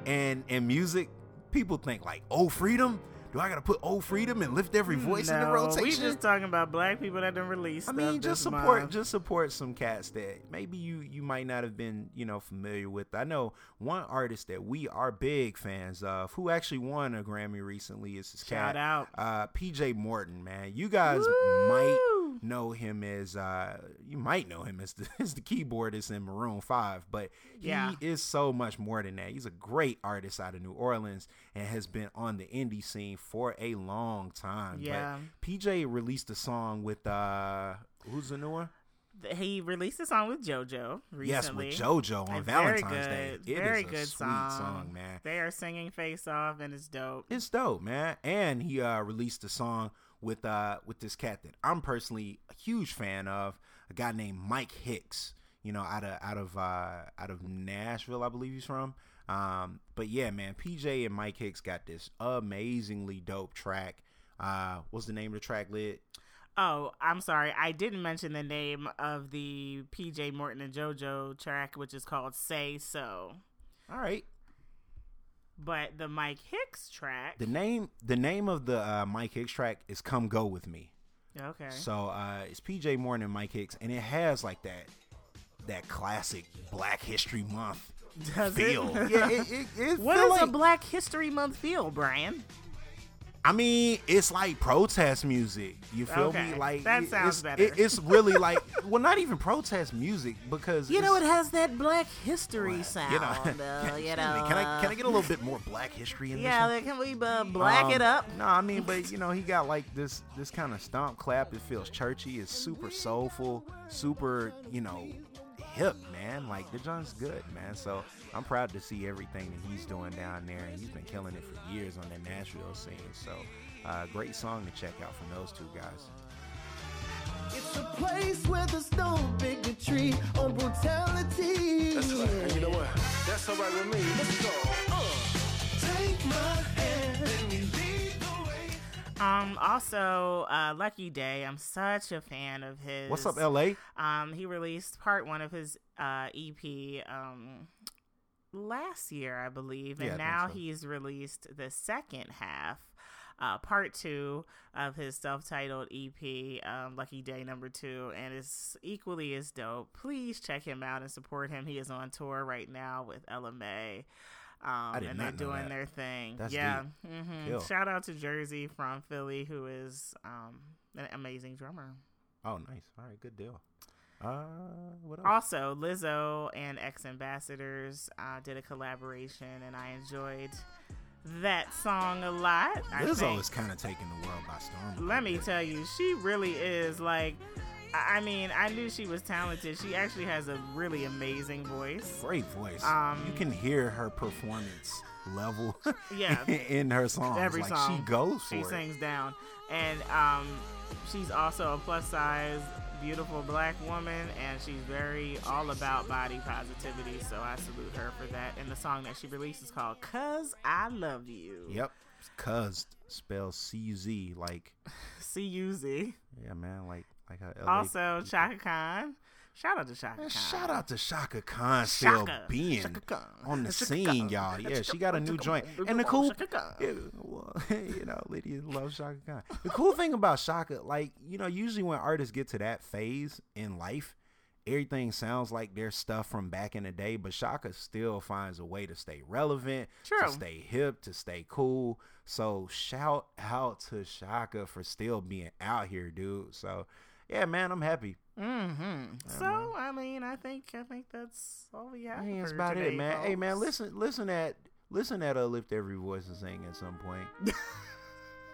and and music, people think like, oh, freedom. Do I gotta put old freedom and lift every voice in the no, rotation? we just talking about black people that done released. I mean, just support, month. just support some cats that maybe you you might not have been, you know, familiar with. I know one artist that we are big fans of, who actually won a Grammy recently. Is this Shout cat, out. uh, PJ Morton. Man, you guys Woo! might know him as, uh, you might know him as the (laughs) as the keyboardist in Maroon Five, but Yeah. he is so much more than that. He's a great artist out of New Orleans and has been on the indie scene for a long time. But Yeah. PJ released a song with uh who's the new one? He released a song with JoJo recently. Yes, with JoJo on And Valentine's very Day. It is very a good sweet song. song, man. They are singing "Face Off" and it's dope. It's dope, man. And he uh released a song with uh with this cat that I'm personally a huge fan of, a guy named Mike Hicks. You know, out of out of uh out of Nashville, I believe he's from. Um, but yeah, man, PJ and Mike Hicks got this amazingly dope track. Uh, what's the name of the track? Lit. Oh, I'm sorry. I didn't mention the name of the PJ Morton and JoJo track, which is called "Say So." All right. But the Mike Hicks track. The name the name of the uh, Mike Hicks track is "Come Go with Me." okay. So uh, it's PJ Morton and Mike Hicks, and it has like that that classic Black History Month Does it? feel. (laughs) yeah, it, it, it What does a Black History Month feel, Brian? I mean, it's like protest music. You feel Okay, me? Like that it- sounds it's, better. it- it's really (laughs) like well, not even protest music because You know, it has that Black History sound. (laughs) You know, uh, you know, can I can I uh, get a little bit more Black history in Yeah, this? one? can we uh, black it Um, up? No, I mean, but you know, he got like this this kind of stomp clap. It feels churchy. It's super soulful, super you know hip, man. Like the joint's good, man. So I'm proud to see everything that he's doing down there, and he's been killing it for years on the Nashville scene. So uh, great song to check out from those two guys. It's a place where there's no bigotry or brutality. That's right. And you know what? That's all right with me. Let's go. Uh. Take my hand and we lead the way. Um. Also, uh, Lucky Daye. I'm such a fan of his. What's up, LA? Um. He released part one of his uh EP. Um. Last year, I believe, and Yeah, now so. he's released the second half. uh, part two of his self-titled EP, um, Lucky Daye Number Two, and it's equally as dope. Please check him out and support him. He is on tour right now with Ella Mai. Um, and they're doing their thing. That's yeah. deep. hmm Shout out to Jersey from Philly, who is um, an amazing drummer. Oh, nice. All right, good deal. Uh, what else? Also, Lizzo and X Ambassadors uh, did a collaboration, and I enjoyed that song a lot. Lizzo is kind of taking the world by storm. let me bit. tell you, she really is like. I mean, I knew she was talented. She actually has a really amazing voice. Great voice. Um, you can hear her performance level. (laughs) Yeah. in her songs. Every like song she goes for she it. sings down, and um, she's also a plus size, beautiful black woman, and she's very all about body positivity. So I salute her for that. And the song that she released is called "Cuz I Love You." Yep. Cuz spells C U Z like (laughs) C U Z. yeah man like like how LA Also, Chaka Khan. Shout out to Chaka Khan. shout out to Chaka Khan still Chaka. being Chaka Khan. on the Shaka scene, y'all. Yeah, she got a new joint. And the cool, yeah, well, (laughs) you know, Lydia loves Chaka Khan. The cool thing about Chaka, like, you know, usually when artists get to that phase in life, everything sounds like their stuff from back in the day, but Chaka still finds a way to stay relevant, True. to stay hip, to stay cool. So shout out to Chaka for still being out here, dude. So yeah, man, I'm happy. Mm-hmm. So I mean, I think I think that's all we have. I think that's about today, it, man. Hey, man, listen, listen at, listen at uh, lift every voice and sing at some point. (laughs)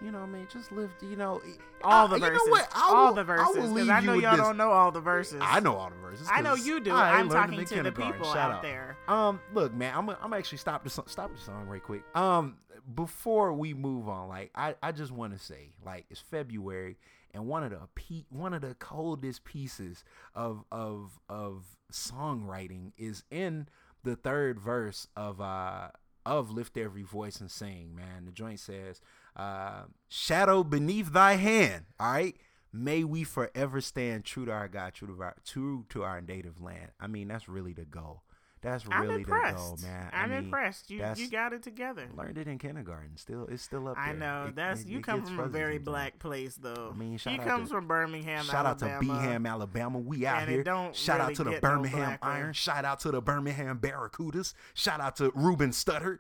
you know, what I mean, just lift. You know, all I- the you know verses, what? I all will- the I verses, because leave I know y'all this. don't know all the verses. I know all the verses. I know you do. I I'm talking to the people Shout out there. Um, look, man, I'm I'm actually stop the stop the song right quick. Um, before we move on, like I I just want to say, like it's February, and one of the pe- one of the coldest pieces of of of songwriting is in the third verse of uh of lift every voice and sing. Man, the joint says, uh, "Shadow beneath thy hand." All right. May we forever stand true to our God, true to our true to our native land. I mean, that's really the goal. That's I'm really the impressed. goal, man. I I'm mean, impressed. You you got it together. Learned it in kindergarten. Still, it's still up there. I know It- that's it- you it come from a very black place though. I mean, he shout out comes to- from Birmingham, Alabama. Shout out to Alabama. Beham, Alabama. We out here. Shout really out to the get no Birmingham. Iron. Shout out to the Birmingham Barracudas. Shout out to Ruben Studdard.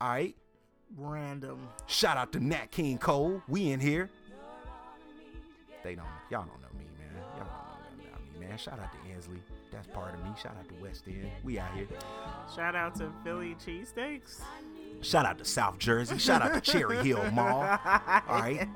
All right. Random. Shout out to Nat King Cole. We in here. They don't. Y'all don't know me, man. Y'all don't know about me, man. Shout out to Ensley. That's part of me. Shout out to West End. We out here. Shout out to Philly cheesesteaks. Shout out to South Jersey. Shout out to Cherry Hill (laughs) Mall. All right,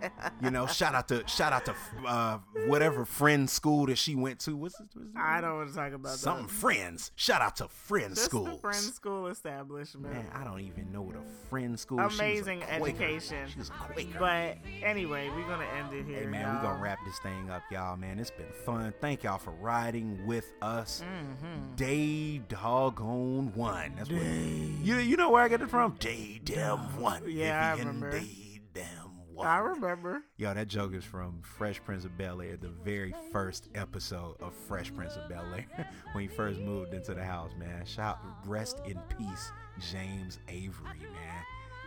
you know, shout out to shout out to uh, whatever friend school that she went to. What's, what's I don't want to talk about something that. friends. Shout out to friend Just the friend school establishment. Man, I don't even know what a friend school. is. She Amazing education. She was a Quaker. But anyway, we're gonna end it here. Hey man, y'all. we gonna wrap this thing up, y'all. Man, it's been fun. Thank y'all for riding with us. Mm-hmm. Day doggone one. That's what you you know where I get it from. Day damn one. Yeah, I remember. Day damn one. I remember. Yo, that joke is from Fresh Prince of Bel Air, the very first episode of Fresh Prince of Bel Air, (laughs) when he first moved into the house, man. Shout, rest in peace, James Avery, man.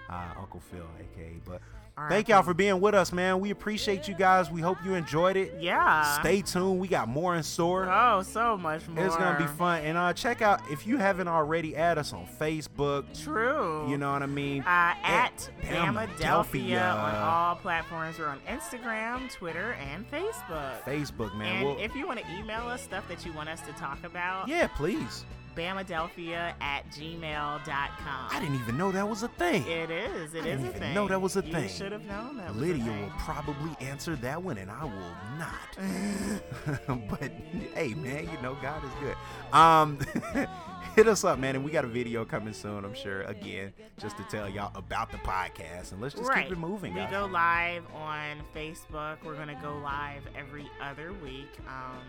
Uh, Uncle Phil, aka. But thank y'all for being with us, man. We appreciate you guys. We hope you enjoyed it. Yeah. Stay tuned. We got more in store. Oh, so much more. It's gonna be fun. And uh, check out if you haven't already, add us on Facebook. True. You know what I mean? Uh, at. Bamadelphia on all platforms. We're on Instagram, Twitter, and Facebook. Facebook, man. and We'll- if you want to email us stuff that you want us to talk about, yeah, please. Bamadelphia at gmail.com. I didn't even know that was a thing. It is. It I is a thing. know that was a you thing. should have known that. Was Lydia a thing. will probably answer that one, and I will not. (laughs) but hey, man, you know God is good. Um, (laughs) hit us up, man, and we got a video coming soon. I'm sure. Again, just to tell y'all about the podcast, and let's just right. keep it moving. We guys. go live on Facebook. We're gonna go live every other week. Um,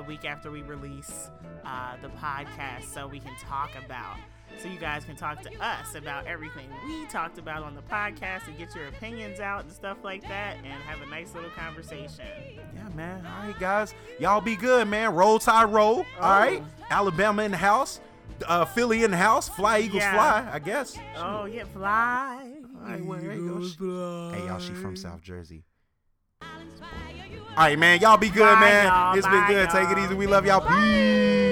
the week after we release uh, the podcast, so we can talk about. So you guys can talk to us about everything we talked about on the podcast and get your opinions out and stuff like that, and have a nice little conversation. Yeah, man. All right, guys. Y'all be good, man. Roll Tide roll. All right. Alabama in the house. Uh, Philly in the house. Fly Eagles Yeah. fly. I guess. Oh yeah, fly. right, well, there you go. Hey, y'all, she from South Jersey. All right, man. Y'all be good, Bye, man. It's been Bye, good. Take it easy. We love y'all. Peace.